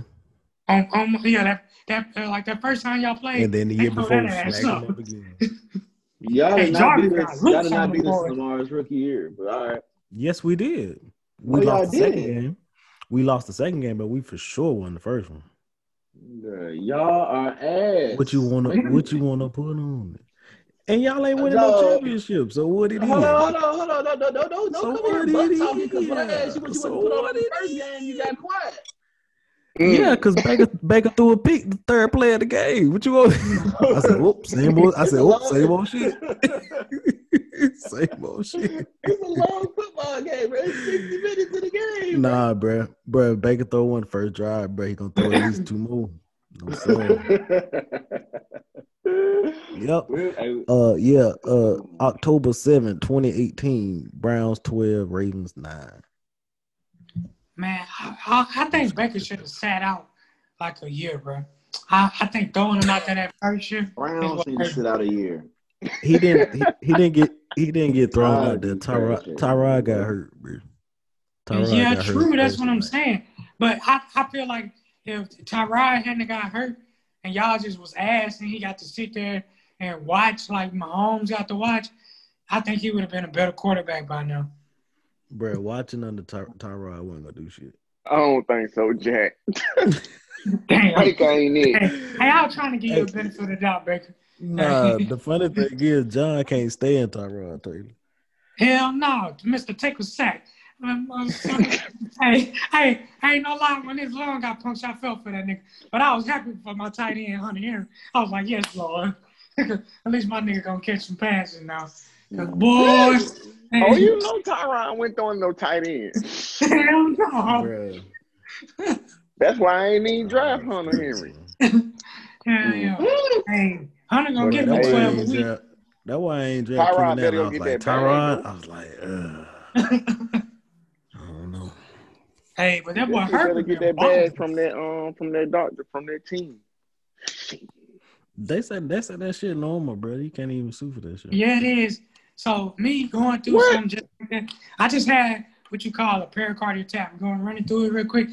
Um, um, yeah, that that uh, like that first time y'all played. And then the year before, we smacked them up. up again. Y'all Hey, did not Jarvis beat got us. Y'all did not beat us in Lamar's rookie year, but all right. Yes, we did. We No, y'all lost the second didn't. game. We lost the second game, but we for sure won the first one. Yeah, y'all are ass. What you wanna what you wanna put on it? And y'all ain't winning no No. championship. So what it is? Hold on, hold on, hold on. No, no, no, no, no. So come here, what buck it talking. Because when I is? asked you what you So want to put on what in the it first game, you got quiet. Mm. Yeah, because Baker Baker threw a pick, the third play of the game. What you want? I said, "Oops, same old." I said, "Oops, same old shit." same old shit. It's a long football game, bro. It's 60 minutes in the game. bro. Nah, bro, bro. Baker throw one first drive, bro. He gonna throw at least two more. No sir. Yep. Uh, yeah. Uh, October seventh, twenty eighteen. Browns twelve, Ravens nine. Man, I, I, I think Baker should have sat out like a year, bro. I, I think throwing him out there that first year. Browns need to sit out a year. He didn't. He, he didn't get. He didn't get thrown out there. did Tyrod, trash. Tyrod got hurt, bro. Tyrod yeah, got hurt true. That's what I'm saying. But I, I feel like if Tyrod hadn't got hurt and y'all just was ass and he got to sit there and watch like Mahomes got to watch, I think he would have been a better quarterback by now. Bro, watching under Ty- Tyrod wasn't gonna do shit. I don't think so, Jack. Damn. Baker ain't Hey, it. hey, I was trying to give you a benefit of the doubt, Baker. Nah, the funny thing is John can't stay in Tyrod Taylor. Hell no, Mr. Take a sack. Um, um, hey, hey, I ain't no lie. When his lung got punched, I felt for that nigga. But I was happy for my tight end, Hunter Henry. I was like, yes, Lord. At least my nigga gonna catch some passes now. Cause boy, Oh, you know Tyrod went throwing no tight end. hell no. That's why I ain't even draft Hunter Henry. Hell yeah. Hey, Hunter gonna get that me why I twelve a ain't week. draft. That why I ain't draft Tyrod Keenan better Allen. I was like, that bag, Tyrod. bro. I was like, ugh. I don't know. hey, but that boy You better Herbert get that balling. bag from that um from that doctor from that team. They said they said that shit normal, bro. You can't even sue for that shit. Yeah, it is. So me going through What? something just like that, I just had what you call a pericardial tap. I'm going running through it real quick.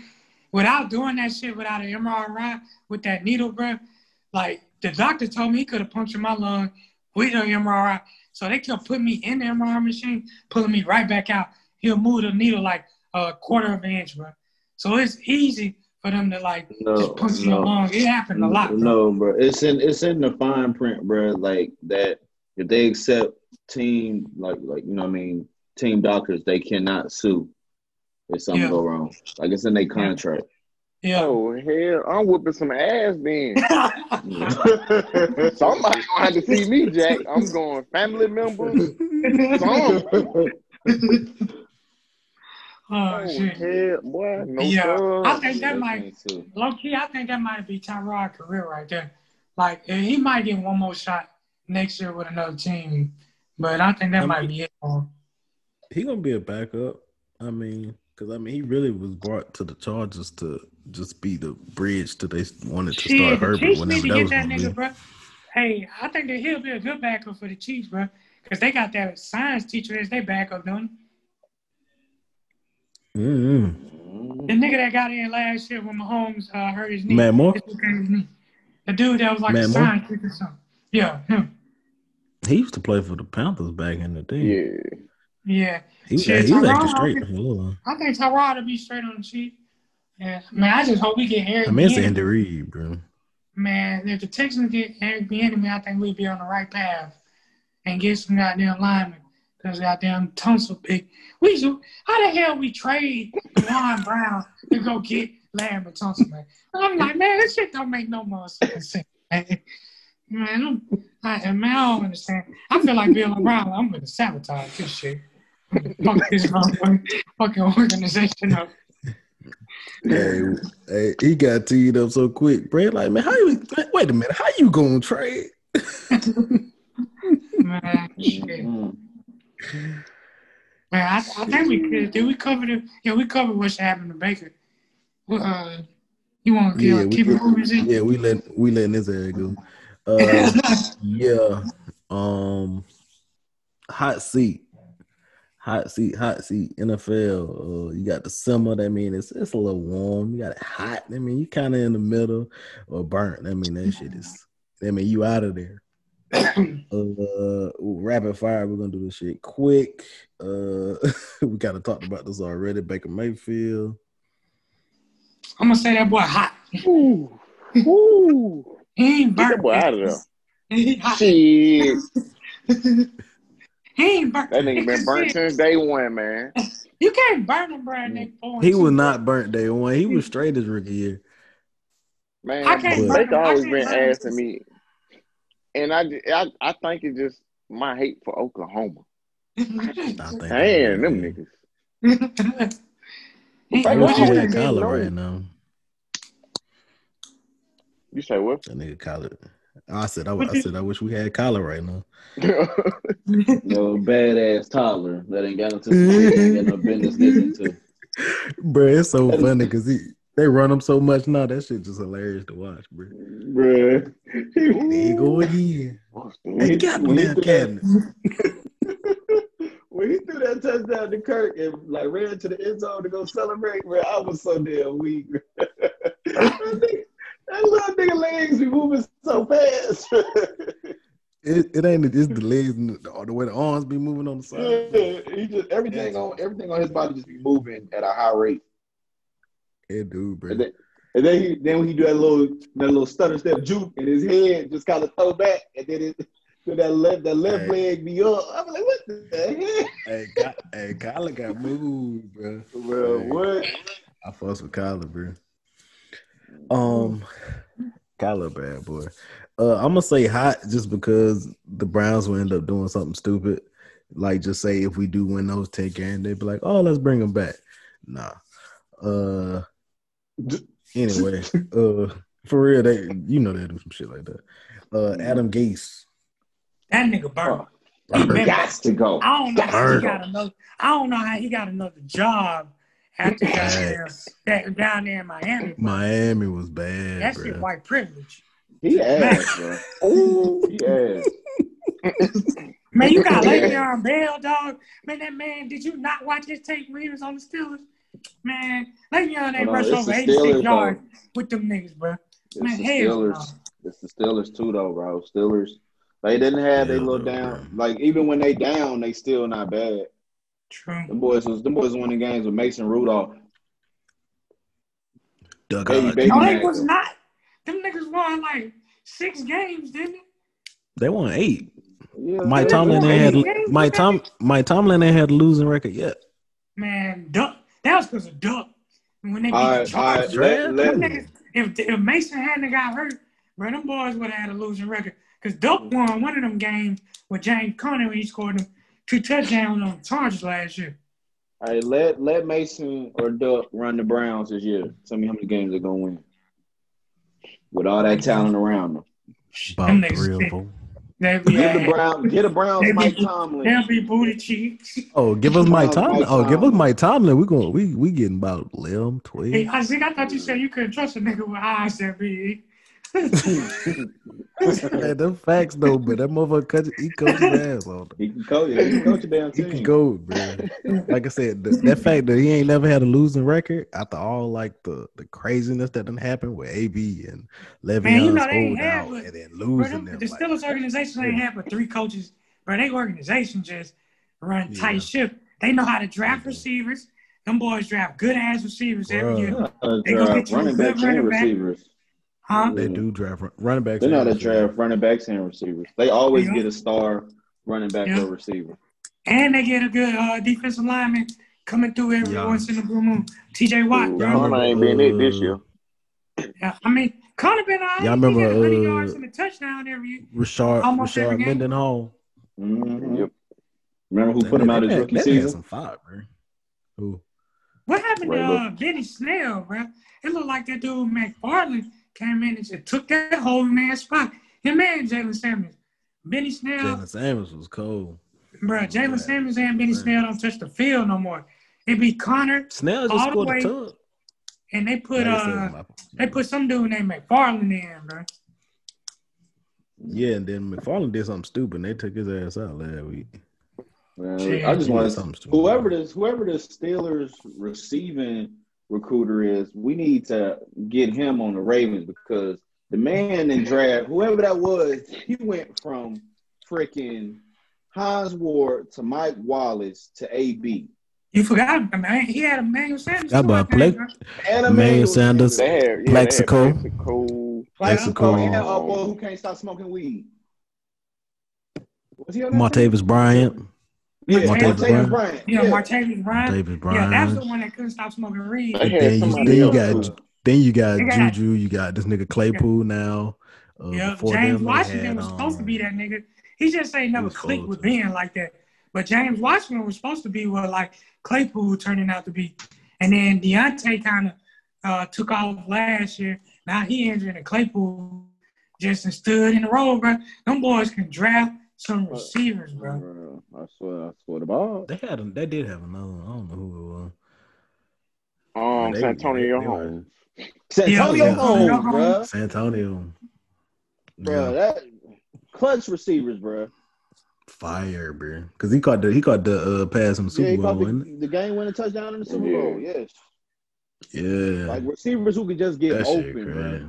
Without doing that shit, without an MRI with that needle, bro, like the doctor told me he could have punctured my lung with an MRI. So they kept putting me in the MRI machine, pulling me right back out. He'll move the needle like a quarter of an inch, bro. So it's easy for them to like No, just punch your no. lung. It happened a lot. Bro. No, bro. It's in it's in the fine print, bro. Like that if they accept team like like you know what I mean, team doctors, they cannot sue if something Yeah. go wrong. Like it's in their contract. Yeah. Oh hell, I'm whooping some ass then. Somebody gonna have to see me, Jack. I'm going family members. Some. oh Oh shit. hell, boy, no Yeah, sir. I think that might can't low key. I think that might be Tyrod career right there. Like he might get one more shot next year with another team, but I think that I might mean- be it. for. He gonna be a backup. I mean, because I mean, he really was brought to the Chargers to just be the bridge to they wanted to Shit, start the Herbert Chiefs need whenever to that get was that gonna nigga, be. bro. Hey, I think that he'll be a good backup for the Chiefs, bro, because they got that science teacher as their backup, don't Mm-hmm. The nigga that got in last year when Mahomes uh, hurt his knee. Matt Moore? dislocated his knee. The dude that was like Matt a Moore? science teacher or something. Yeah, him. He used to play for the Panthers back in the day. Yeah. Yeah. He, Shit, he was Tyrod acting straight Hawkins- for a little while. I think Tyrod will be straight on the sheet. Yeah, man, I just hope we get Eric. I mean, it's Bieniemy. Andy Reid, bro. Man, if the Texans get Eric Bieniemy, I think we'd be on the right path and get some goddamn linemen. Cause goddamn Tunsil pick. We should, how the hell we trade Duane Brown to go get Laremy Tunsil, man? I'm like, man, this shit don't make no more sense. Man, man, I'm, I, man, I don't understand. I feel like Bill O'Brien. I'm gonna sabotage this shit. Fuck this fucking organization up. Hey, hey, he got teed up so quick, bro. Like, man, how you? Wait a minute, how you gonna trade? Man, shit. Mm-hmm. Man, I, I think we could. Did we cover the? Yeah, we covered what should happen to Baker. Uh, you want to Yeah, keep it moving? Yeah, we let we letting this ass go. Uh, yeah, um, hot seat, hot seat, hot seat. NFL. Uh, you got the summer. That mean it's it's a little warm. You got it hot. I mean you kind of in the middle or burnt. I mean that shit is. I mean you out of there. Uh, rapid fire. We're gonna do this shit quick. Uh, we kind of talked about this already. Baker Mayfield. I'm gonna say that boy hot. Ooh. Ooh. He ain't Get burnt. that boy out of there. He hot. Shit. he ain't burnt. That nigga been burnt since day one, man. You can't burn him, bro. and they four He was bro. not burnt day one. He was straight his rookie year. Man, I can't Blake burn always can't been asking me, and I, I, I think it's just my hate for Oklahoma. I think. Man, them niggas. He- I Like, wish I you always had been Kyler known. right now. You say what? That nigga Kyler. I said I, I said I wish we had Kyler right now. No badass toddler that ain't got into some shit ain't got no business getting into. Bro, it's so funny because he they run them so much now. That shit just hilarious to watch, bro. Bruh. There you go again. When Hey, he- got when me he damn threw cabinet. when he threw that touchdown to Kirk and like ran to the end zone to go celebrate, bro, I was so damn weak. that, nigga, that little nigga legs be moving so fast. It, it ain't it's the legs and the, the way the arms be moving on the side. Yeah, he just everything on everything on his body just be moving at a high rate. Yeah, dude, bro. And then, and then he then when he do that little that little stutter step juke and his head just kind of throw back and then it that left that left Hey. leg be up? I'm like, what the Hey, Ky- hey, Kyler got moved, bro. Bro, Hey. what? I fuss with Kyler, bro. Um, Kyler, bad boy. Uh, I'm gonna say hot just because the Browns will end up doing something stupid. Like, just say if we do win those ten games, they'd be like, "Oh, let's bring them back." Nah. Uh. Anyway, uh, for real, they you know they do some shit like that. Uh, Adam Gase. That nigga burnt. Oh, He been- got to go. I don't know how he got another. I don't know how he got another job after down there, that- down there in Miami. Miami was bad, that shit white privilege. He ass, bro. Ooh, he ass. Man, you got Le'Veon Bell, dog. Man, that man, did you not watch his tape when he was on the Steelers? Man, Le'Veon ain't Hold on, rushed it's over the 86 yards with them niggas, bro. It's Man, the hell no. Steelers. It's the Steelers too, though, bro. Steelers. They didn't have they Yeah, little bro. down. Like even when they down, they still not bad. True. The boys was them boys winning games with Mason Rudolph. Doug Baby, baby. No, they was not. Them niggas won like six games, didn't they? They won eight. Yeah, Mike they- Tomlin ain't had games, Mike Tom Mike Tomlin ain't had a losing record yet. Man, Duck. That was because of Duck. When they beat All the right, all right. Let, let, niggas, if, if Mason hadn't got hurt, bro, them boys would have had a losing record. Because Duck won one of them games with James Conner when he scored them two touchdowns on the Chargers last year. all right, let let Mason or Duck run the Browns this year. Tell me how many games they're gonna win with all that talent around them. About Them niggas three or thick. four. They'll be, Give the Brown, get a Browns Mike Tomlin. they'll be booty cheeks. Oh, give us Mike Mike Tomlin. Oh, give us Mike Tomlin. We going we we getting about 11, 12. Hey, I think I thought you said you couldn't trust a nigga with eyes that big. Man, them facts though, but that motherfucker cut, he coached his ass on. He can coach. He can coach a damn He can go, bro. Like I said, the, that fact that he ain't never had a losing record after all like the the craziness that done happened with AB and Le'Veon's Man, you know they hold had out but- and then Bro, losing them, them. the like, Steelers organization ain't had but three coaches. but they organization just run Yeah. tight ship. They know how to draft They do. receivers. Them boys draft good ass receivers every year. Uh, They gonna draft get you running good backs and running back. receivers. Huh? they do draft run- running backs. They know how to and receivers. draft running backs and receivers. They always Yeah. get a star running back Yeah. or receiver. And they get a good uh, defensive lineman coming through every Yeah. once in a blue moon. TJ Watt, Ooh, bro. Y'all Conner ain't been it this year. Yeah, I mean, Conner been all right. Y'all He remember, get 100 uh, yards and a touchdown every year. Rashard Almost every Rashard game. Mendenhall. Mhm. Yep. Remember who That put him out his that- rookie that nigga had season? some fire, bro. Who? What happened to Ray uh, Benny Snell, bro? It looked like that dude McFarland came in and just took that whole man spot. Him and Jaylen Samuels. Benny Snell, Jaylen Samuels was cold. bro, Jaylen Yeah. Samuels and Benny Man. Snell don't touch the field no more. It be Conner, Snell just All the scored way- a ton. and they put Like uh they put some dude named McFarland in, bro. yeah, and then McFarland did something stupid. and They took his ass out last week. Man, I just He want did to something stupid. whoever this whoever the Steelers receiving recruiter is, we need to get him on the Ravens because the man in draft, whoever that was, he went from freaking Hines Ward to Mike Wallace to AB. You forgot, man. He had Emmanuel Sanders. How too, I about think, Blake- Emmanuel Sanders. They had yeah, Plaxico. They had Plaxico. Mexico. And a boy who can't stop smoking weed. Was he on that team? Martavis Bryant. Yeah, Martavis Martavis Bryant. Bryant. Yeah, Yeah. Martavis Bryant. David Yeah, that's the one that couldn't stop smoking weed. They then you then you got too. then you got got- Juju. You got this nigga Claypool now. Uh, Yeah, James them, Washington had, was supposed to be um, that nigga. He just ain't never clicked with being like that. But James Washington was supposed to be what like Claypool turning out to be. And then Diontae kind of uh, took off last year. Now he injured and Claypool just stood in the road, bro. Them boys can draft some receivers, bro. Bro, I swear, I swear to God. They had. A, they did have another. one. I don't know who it was. Um, They- Santonio they were- Holmes. Santonio Yeah, Holmes, Santonio bro. San Antonio. Bro, Yeah, that clutch receivers, bro. fire, bro. Because he caught the he caught the uh, pass in the yeah, Super he Bowl, caught wasn't the, the game winning touchdown in the Super Yeah. Bowl. Yes. Yeah, like receivers who could just get that open, crazy. bro.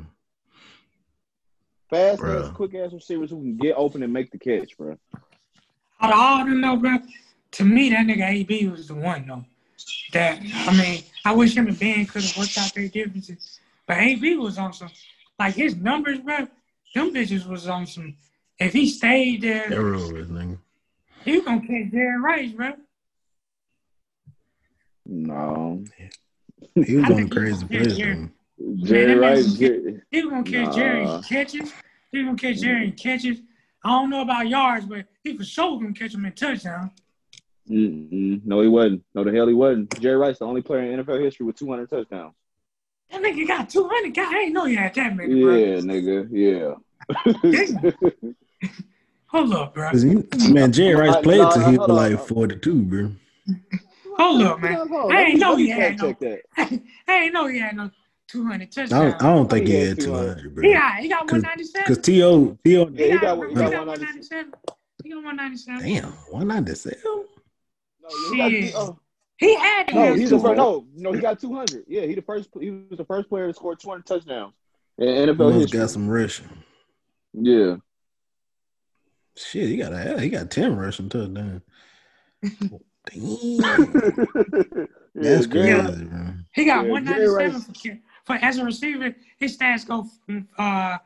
Fast Bro. ass, quick ass receivers who can get open and make the catch, bro. Out of all of them, though, bro, to me, that nigga AB was the one, though. That, I mean, I wish him and Ben could have worked out their differences. But AB was on some, like his numbers, bro, them bitches was on some, if he stayed there, Steroids, nigga. he was gonna catch Jerry Rice, bro. No, He was I going think crazy he- plays. yeah. though. Jerry that Rice. man's- Jerry, He was gonna catch Jerry Nah. in catches. He was gonna catch Jerry in catches. I don't know about yards, but he for sure gonna catch him in touchdown. Mm-mm. No, he wasn't. No, the hell he wasn't. Jerry Rice, the only player in NFL history with 200 touchdowns. That nigga got 200. God, I ain't know he had that many, bro. Yeah, nigga. Yeah. Hold up, bro. he- man, Jerry Rice played nah, till he hold was like 42, bro. Hold up, man. Hold on, I ain't know let me he had no. check that. I ain't know he had no 200 I touchdowns. don't, I don't think He he had had 200, bro. He got, he got Cause- 197. Because T.O. T.O. Yeah, he got- he he got, got 197. He got 197. Damn, 197? No, he got- oh, He had no, he's the first. No, no, he got 200. Yeah, he the first. He was the first player to score 200 touchdowns in NFL Must history. got some rushing. Yeah. Shit, he got a he got 10 rushing touchdowns. Damn. That's Jerry- crazy, bro. He got Yeah, 197 for, ki- for as a receiver. His stats go from uh,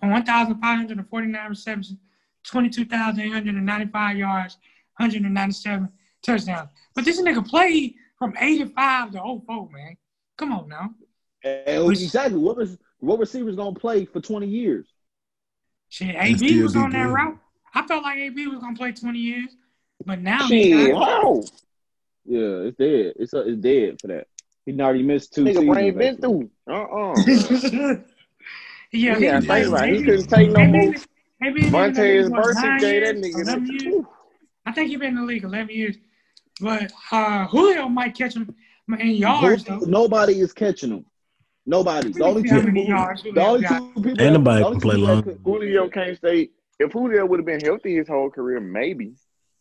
1,549 receptions, 22,895 yards, 197 touchdowns. But this nigga played from 85 to 04, man. Come on now. And exactly. What was what receivers gonna play for 20 years? Shit, AB was on that route. I felt like AB was gonna play 20 years, but now Shit, he got, how? Yeah, it's dead. It's uh, it's dead for that. He already missed two Nigga seasons. brain been through. Uh-uh. yeah, Yeah, he, think about. He AB couldn't take no AB more. AB been in Montez what, gave that years, nigga 11 that. years? Whew. I think he been in the league 11 years. But uh, Julio might catch him in yards, though. Nobody is catching him. Nobody. The only two people. yards The Julio only two people. Ain't nobody can play two people that long. Julio can't stay. If Julio would have been healthy his whole career, maybe. The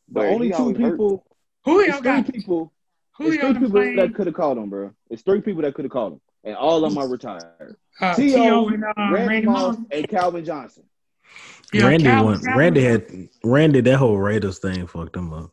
But only two always hurt. people. Julio It's three got people. It's three people play that could have called him, bro. It's three people that could have called him, and all of them are retired. uh, T.O., T.O. and uh, Randy Randy Moss, Moss. and Calvin Johnson. Yeah, Randy Calvin- won. Calvin- Randy had Randy. That whole Raiders thing fucked him up.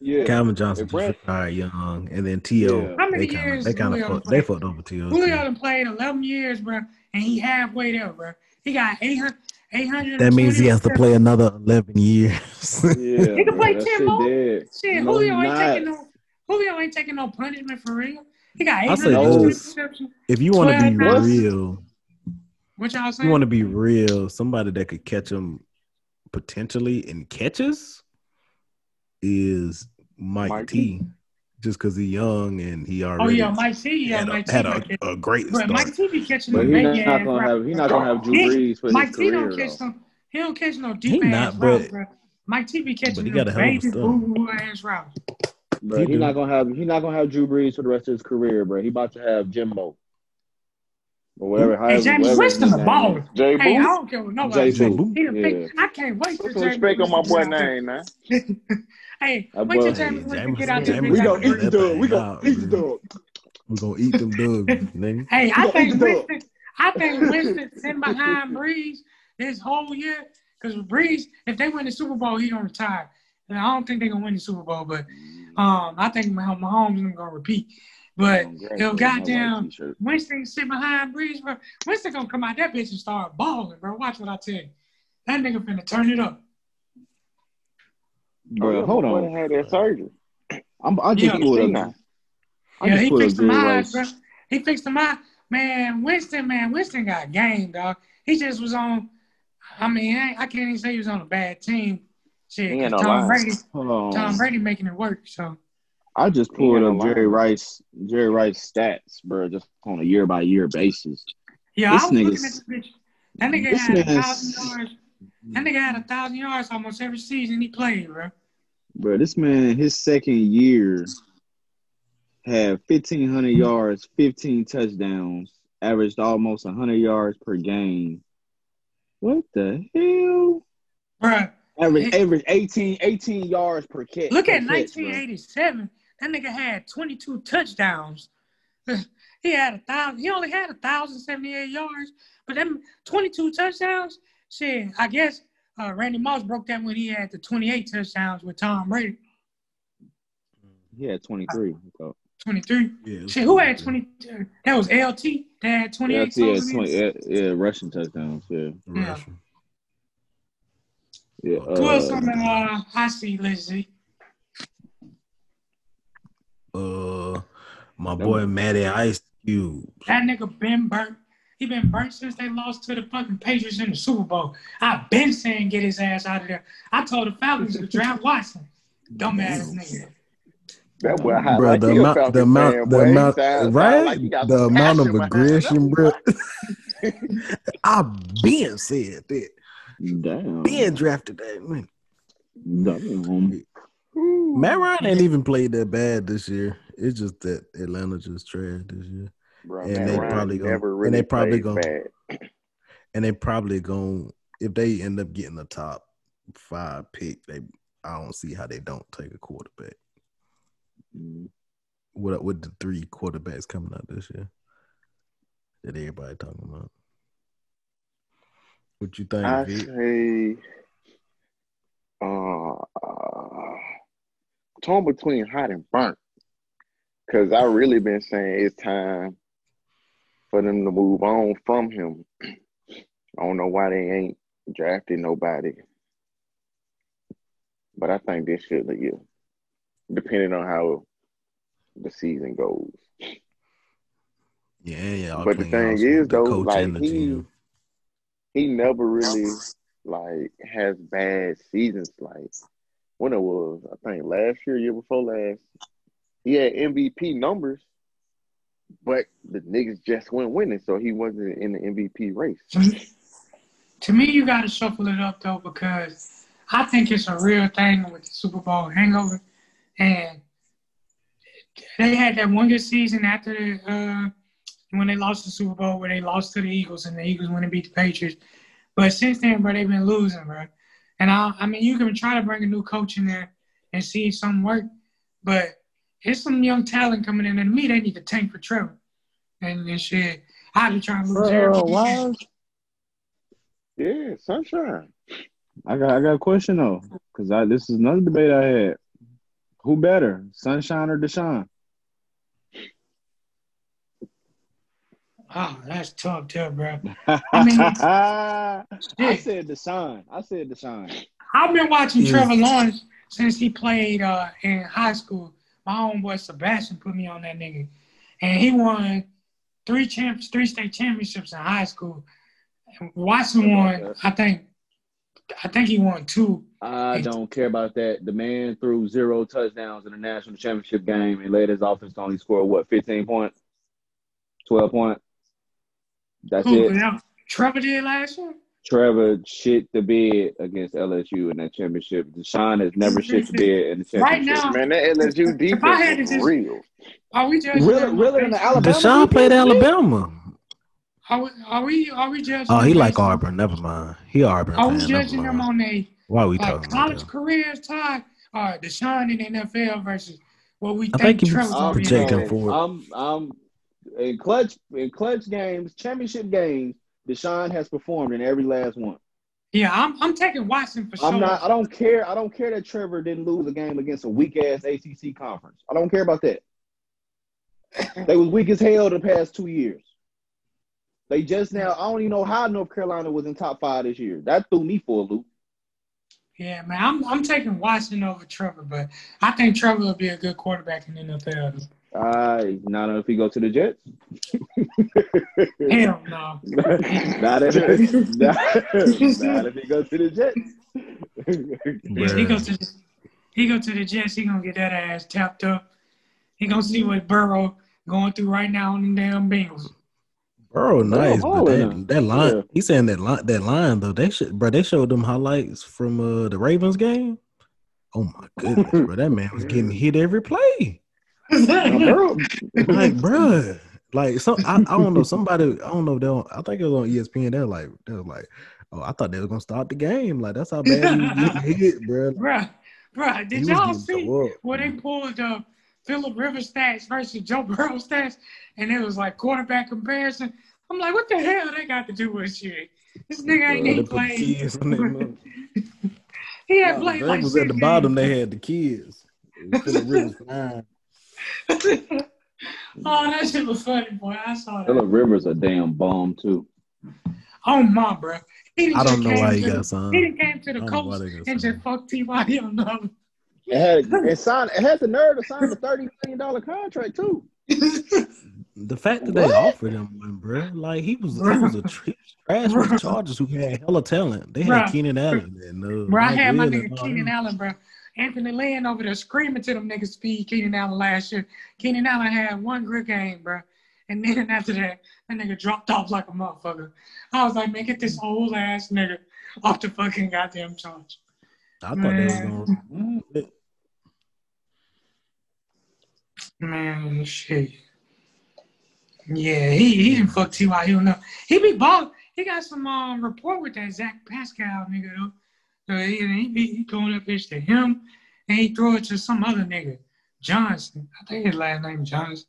Yeah. Calvin Johnson If just Brand- retired young, and then T.O. Yeah. How many They kind of years they kind of fucked, they fucked over T.O. Julio too. done played 11 years, bro, and he halfway there, bro. He got 800. 800 That means he has to play another eleven years. Yeah, He can play 10 more. Shit, No, Julio ain't taking no. Julio ain't taking no punishment for real. He got I say 800 this. if you want to be 12 real, What y'all if saying? you want to be real, somebody that could catch him potentially in catches is Mike, Mike T. Just because he's young and he oh, already. oh yeah, Mike T. Yeah, had, Mike a, T. had might a, a great But. Mike T. be catching But them he's big not gonna have. routes. He's not gonna have Drew Brees for Mike his T. career don't though. some. He don't catch no He deep not, ass but- routes, bro. Mike T. be catching he them got a hell of a baby start. boo boo ass routes. Bro, He he's not gonna have. He's not gonna have Drew Brees for the rest of his career, bro. He about to have Jimbo. Or whatever. Hey, however- Jameis whatever Winston his a name baller. is. Jay Hey, I Boo. don't care what nobody Jay say. He Yeah. pick. I can't wait Put for some Jameis respect on my boy to get out name, man. Hey, That wait till Jameis Winston get out there. We and gonna eat the out there. dub. We gonna eat the man. dub. We're gonna eat them dubs, nigga. Hey, I think eat. Winston. I think Winston sitting behind Brees this whole year because Brees, if they win the Super Bowl, he gonna retire. And I don't think they're gonna win the Super Bowl, but um, I think Mah- Mahomes is gonna repeat. But Congrats, he'll goddamn My white. Winston sit behind Brees, bro. Winston gonna come out that bitch and start balling, bro. Watch what I tell you. That nigga finna turn it up. Bro, hold on. had that surgery. I'm, I just Yeah. pulled up. now. I yeah, just he pulled up fixed the eyes, Rice. bro. He fixed the eye. Man, Winston, man, Winston got game, dog. He just was on. I mean, I, I can't even say he was on a bad team. Shit, He 'cause ain't no Tom lie. Brady, Hold. Tom Brady making it work. So I just pulled up Jerry. Rice, Jerry Rice stats, bro, just on a year by year basis. yeah, This I was looking nigga's- at this bitch. That nigga this had a thousand yards. That nigga had a thousand yards almost every season he played, bro. Bro, this man, his second year, had fifteen hundred yards, fifteen touchdowns, averaged almost hundred yards per game. What the hell? Bro, Average, average 18, 18 yards per catch. look per at catch, bro. 1987. That nigga had 22 touchdowns. he had a thousand. He only had a thousand seventy-eight yards, but them 22 touchdowns. Shit, I guess uh, Randy Moss broke that when he had the 28 touchdowns with Tom Brady. He had twenty three. 23. Yeah, Shit, who had 20? That was LT. That had 28 Yeah, had twenty. Yeah, yeah, rushing touchdowns. Yeah. Yeah. Russian. Yeah, Who else uh, on the uh, hot seat list, Uh, my boy Matty Ice Cube. That nigga been burnt. He been burnt since they lost to the fucking Patriots in the Super Bowl. I've been saying get his ass out of there. I told the Falcons to draft Watson. Dumbass nigga. That boy hot Bro, like the amount, the amount, the amount, sound- sound right? like the amount of aggression, bro. I been said that. Damn. Been drafted that man. Damn. Matt Ryan ain't even played that bad this year. It's just that Atlanta just trash this year, Bro, And they probably gonna- never and they probably played gonna- bad. and they probably going if they end up getting the top five pick. They I don't see how they don't take a quarterback. Mm. What with the three quarterbacks coming out this year that everybody talking about? What you think, I Vic? say, uh, uh, torn between hot and burnt. Cause I really been saying it's time for them to move on from him. I don't know why they ain't drafted nobody, but I think this should the year, depending on how the season goes. Yeah, yeah. But the thing is, though, like, he-. He never really like has bad seasons. Like when it was, I think last year, year before last, he had MVP numbers, but the niggas just went winning, so he wasn't in the MVP race. To me, to me, you got to shuffle it up though because I think it's a real thing with the Super Bowl hangover, and they had that one good season after the, uh, when they lost the Super Bowl where they lost to the Eagles and the Eagles went and beat the Patriots. But since then, bro, they've been losing, bro. And I, I mean, you can try to bring a new coach in there and see if something work, but it's some young talent coming in, and to me, they need to tank for Trevor. And, and shit, I be trying to lose why? Yeah, sunshine. I got I got a question though, because I this is another debate I had. Who better, Sunshine or Deshaun? Oh, that's tough, too, bro. I mean, I shit. said Deshaun. I said the Deshaun. I've been watching Yeah. Trevor Lawrence since he played uh, in high school. My homeboy Sebastian put me on that nigga, and he won three champs, three state championships in high school. And Watson won, I think, I think he won two. I don't care about that. The man threw zero touchdowns in the national championship game and led his offense to only score what, 15 points? 12 points? That's Who, it. that- Trevor did last year. Trevor shit the bed against LSU in that championship. Deshaun has never shit the bed in the championship. Right now, Man, that LSU If I had defense to is just- real. are we judging? Really, really in the Alabama. Deshaun played defense? Alabama. Are we, are we are we judging? Oh, he like based Auburn. Never mind. He Auburn Are we fan. Never judging them mind. on a Why are we like talking about college that? careers, Ty? Or uh, Deshaun in the NFL versus what we I think, think he Trevor's was gonna be? projecting the NFL? forward. I'm, I'm in clutch in clutch games, championship games. Deshaun has performed in every last one. Yeah, I'm I'm taking Watson for I'm sure. not. I don't care. I don't care that Trevor didn't lose a game against a weak ass ACC conference. I don't care about that. they was weak as hell the past two years. They just now. I don't even know how North Carolina was in top five this year. That threw me for a loop. Yeah, man, I'm I'm taking Watson over Trevor, but I think Trevor will be a good quarterback in the NFL. Uh, not if he go to the Jets. Hell no. not if not, not if he go to the Jets. Yeah, he goes to the, he go to the Jets. He gonna get that ass tapped up. He gonna see what Burrow going through right now on the damn Bengals. Burrow, nice, but that, that line. Yeah. He's saying that line. That line though. They should, bro. They showed them highlights from uh, the Ravens game. Oh my goodness, bro! That man was getting hit every play. Bro, Like, bro, like some. I, I don't know. Somebody. I don't know. They don't, I think it was on ESPN. They're like, they're like, oh, I thought they were gonna start the game. Like that's how bad he was getting hit, bro. Bruh, bruh, did y'all see tore where they pulled uh, Philip Rivers stats versus Joe Burrow stats, and it was like quarterback comparison? I'm like, what the hell they got to do with shit? This nigga ain't They even put the played. kids on their mouth. he had Nah, played Greg like was six at the bottom. games. They had the kids. It was Rivers fine. oh, that shit was funny, boy. I saw Philip that. Rivers a damn bomb too. Oh my, bro. He I don't know why he got signed. He done came to the I don't know why coast they got and just fucked T.Y. Hilton up. It had it signed. It had the nerve to sign a thirty million dollar contract too. The fact that they offered him one, bro, like he was, he was a tr- trash with the Chargers who had hella talent. They had Bruh. Keenan Allen and uh, Bro, I had my nigga Keenan. Allen, bro. Anthony Lynn over there screaming to them niggas speed Keenan Allen last year. Keenan Allen had one good game, bro. And then after that, that nigga dropped off like a motherfucker. I was like, man, get this old ass nigga off the fucking goddamn charge. I thought they was Man. gonna. Man, shit. Yeah, he he didn't fuck T.Y. He don't know. He be ball. He got some um report with that Zach Pascal nigga though. He, he be throwing that bitch to him, and he throw it to some other nigga, Johnson. I think his last name Johnson.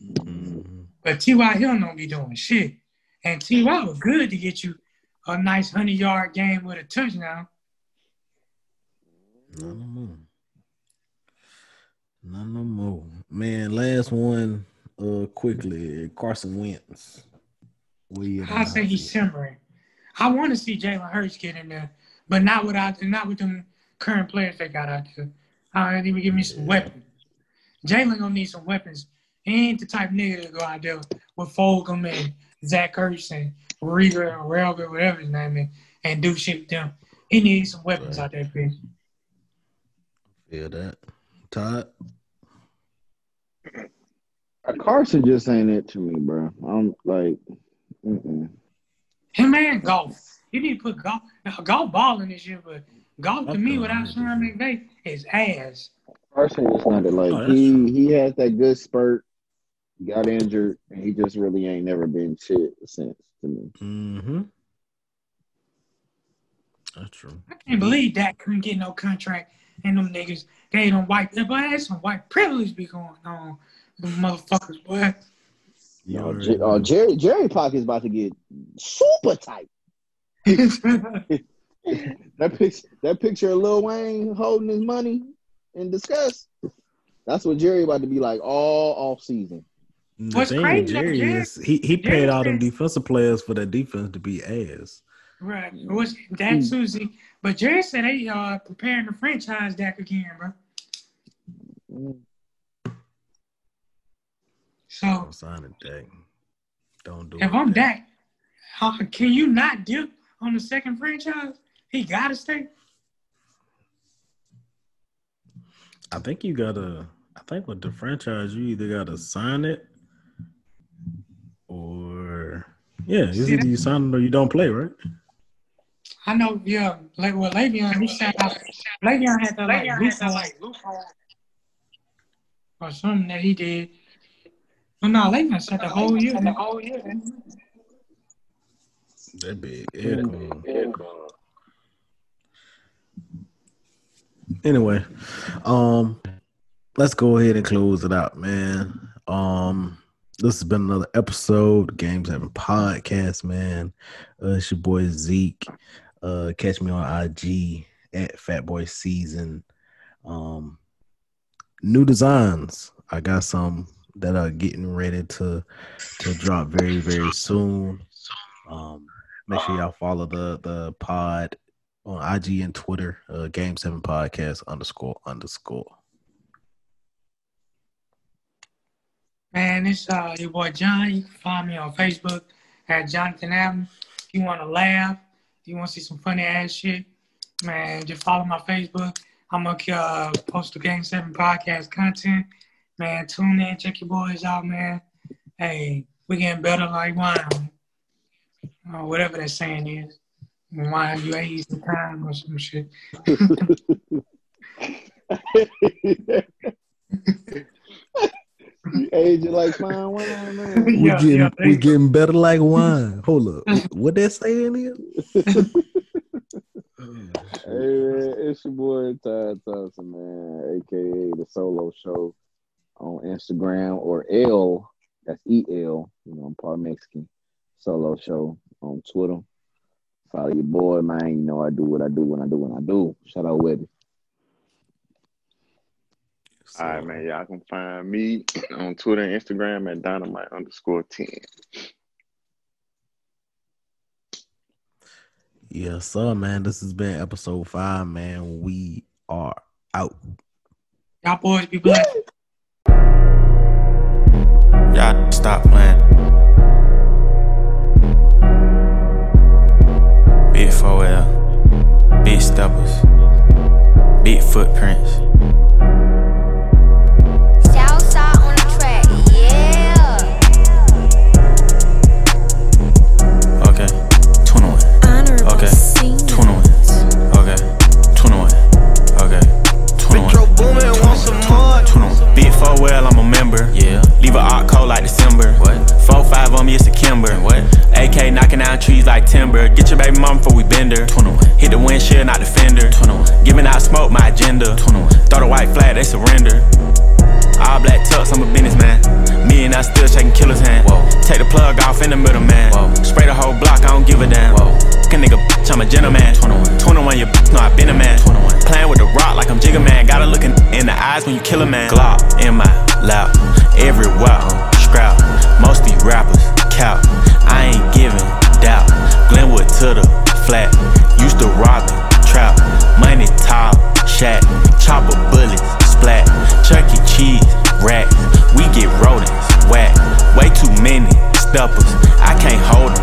Mhm. But T.Y. Hill don't be doing shit. And T.Y. was good to get you a nice hundred yard game with a touchdown. None no more. None no more. Man, last one. Uh, quickly, Carson Wentz. I say he's simmering. I want to see Jalen Hurts get in there, but not without not with them current players they got out there. I need to give me some weapons. Jalen gonna need some weapons. He ain't the type nigga to go out there with Fulgham and Zach Ertz and Rieger or Relger, whatever his name is, and do shit with them. He needs some weapons Right. out there, bitch. Feel that. Todd. Uh, Carson just ain't it to me, bro. I'm like, mm-mm. Him and Goff. You need to put Goff. Now, Goff balling this year, but Goff to Goff me without need Sean. McVay is ass. Carson just not. Like Oh, he true. he has that good spurt, got injured, and he just really ain't never been shit since to me. Mm-hmm. That's true. I can't believe that couldn't get no contract and them niggas gave them white but that's some white privilege be going on. Them motherfuckers, boy. You Oh, already J- know. oh, Jerry Jerry pocket's about to get super tight. That picture that picture of Lil Wayne holding his money in disgust. That's what Jerry about to be like all off season. The What's thing crazy with Jerry Jerry- is he, he Jerry paid all them defensive players for that defense to be ass. right. It was that Susie. But Jerry said they uh preparing the franchise deck again, bro. So Don't sign it, Dak. Don't do if it. If I'm Dak. Dak, how, can you not dip on the second franchise? He gotta stay. I think you gotta. I think with the franchise, you either gotta sign it or yeah, See, either you sign it or you don't play, right? I know, yeah. Like well, Le'Veon, he said uh, Le'Veon had that like loophole or something that he did. Oh no, Le'Veon said the whole year. The whole year. That big head. Anyway, um, let's go ahead and close it out, man. Um, this has been another episode, of Game Seven Podcast, man. Uh, it's your boy Zeke. Uh, catch me on IG at Fatboy Season. Um, new designs. I got some that are getting ready to to drop very very soon. Um, make sure y'all follow the the pod on IG and Twitter. Uh, Game Seven Podcast underscore underscore. Man, it's uh your boy John. You can find me on Facebook at Jonathan Allen. If you want to laugh, if you want to see some funny ass shit, man, just follow my Facebook. I'm gonna uh, post the Game Seven podcast content. Man, tune in, check your boys out, man. Hey, we getting better like wine, or whatever that saying is. Wine, you age the time or some shit. You aging like fine wine, man. We Yeah, getting yeah, we thank getting better like wine. Hold up, what that saying is? Hey, man, it's your boy Todd Thompson, man, aka the Solo Show on Instagram or L. That's E L. You know, I'm part Mexican. Solo Show on Twitter. Follow your boy, man. You know I do what I do when I do when I do. Shout out Webby. All right, man. Y'all can find me on Twitter and Instagram at dynamite underscore 10. Yes, sir, man. This has been episode five, man. We are out. Y'all boys be blessed. Y'all stop playing. 4L, big steppers, big footprints. Like timber. Get your baby mama before we bend her. 21. Hit the windshield, not the fender. 21. Giving out smoke, my agenda. 21. Throw the white flag, they surrender. All black tux, I'm a businessman. Me and I still shaking killer's hand. Whoa. Take the plug off in the middle, man. Whoa. Spray the whole block, I don't give a damn. Whoa. A nigga, bitch, I'm a gentleman. 21. 21, you bitch, know I been a man. 21. Playing with the rock like I'm Jigga Man. Gotta look in, in the eyes when you kill a man. Glock in my lap, everywhere I'm scrap. Most these rappers cap. I ain't giving. Glenwood to the flat. Used to rob and trap. Money top, shack. Chopper bullets, splat. Chuck E. Cheese, racks. We get rodents, whack. Way too many steppers. I can't hold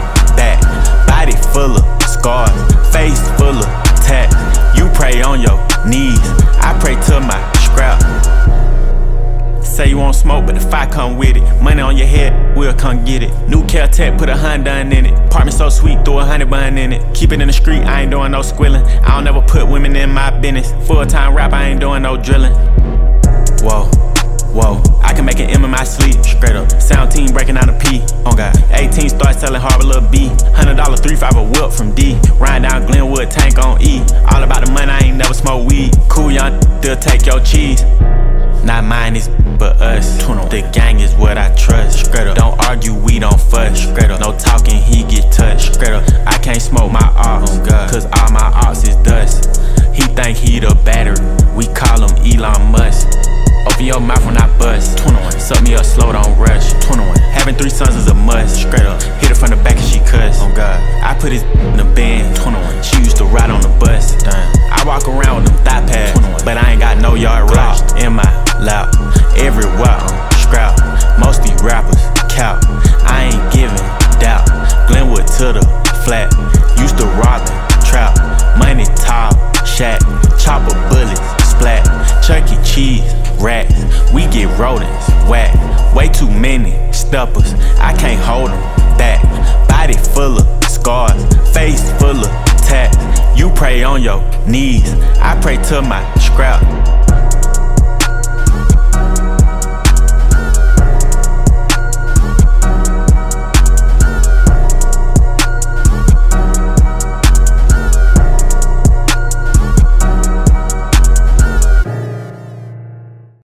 Say you want smoke, but the fire come with it. Money on your head, we'll come get it. New Caltech, put a Honda in it. Apartment so sweet, throw a honey bun in it. Keep it in the street, I ain't doing no squilling. I don't never put women in my business. Full time rap, I ain't doing no drilling. Whoa, whoa, I can make an M in my sleep, straight up. Sound team breaking out a P, oh God. 18 start selling Harbor Lil B. $100 3 5 a whip from D. Riding down Glenwood, tank on E. All about the money, I ain't never smoke weed. Cool young, they'll take your cheese. Not mine is but us. The gang is what I trust. Don't argue, we don't fuss. No talking, he get touched. I can't smoke my ox. Oh, cause all my ox is dust. He think he the battery. We call him Elon Musk. Open your mouth when I bust. 21. Suck me up slow, don't rush. 21. Having three sons is a must. Straight up. Hit her from the back and she cuss. Oh God. I put his in the band. 21. She used to ride on the bus. Damn. I walk around with them thigh pads. 21. But I ain't got no yard rush. In my lap. Everywhere I'm scrap. Most these rappers cap. I ain't giving doubt. Glenwood to the flat. Used to rob and trap. Money top, shack. Chopper bullets, splat. Chuck E. Cheese, rats. We get rodents, whack. Way too many steppers. I can't hold them back. Body full of scars. Face full of tats. You pray on your knees. I pray to my scrap.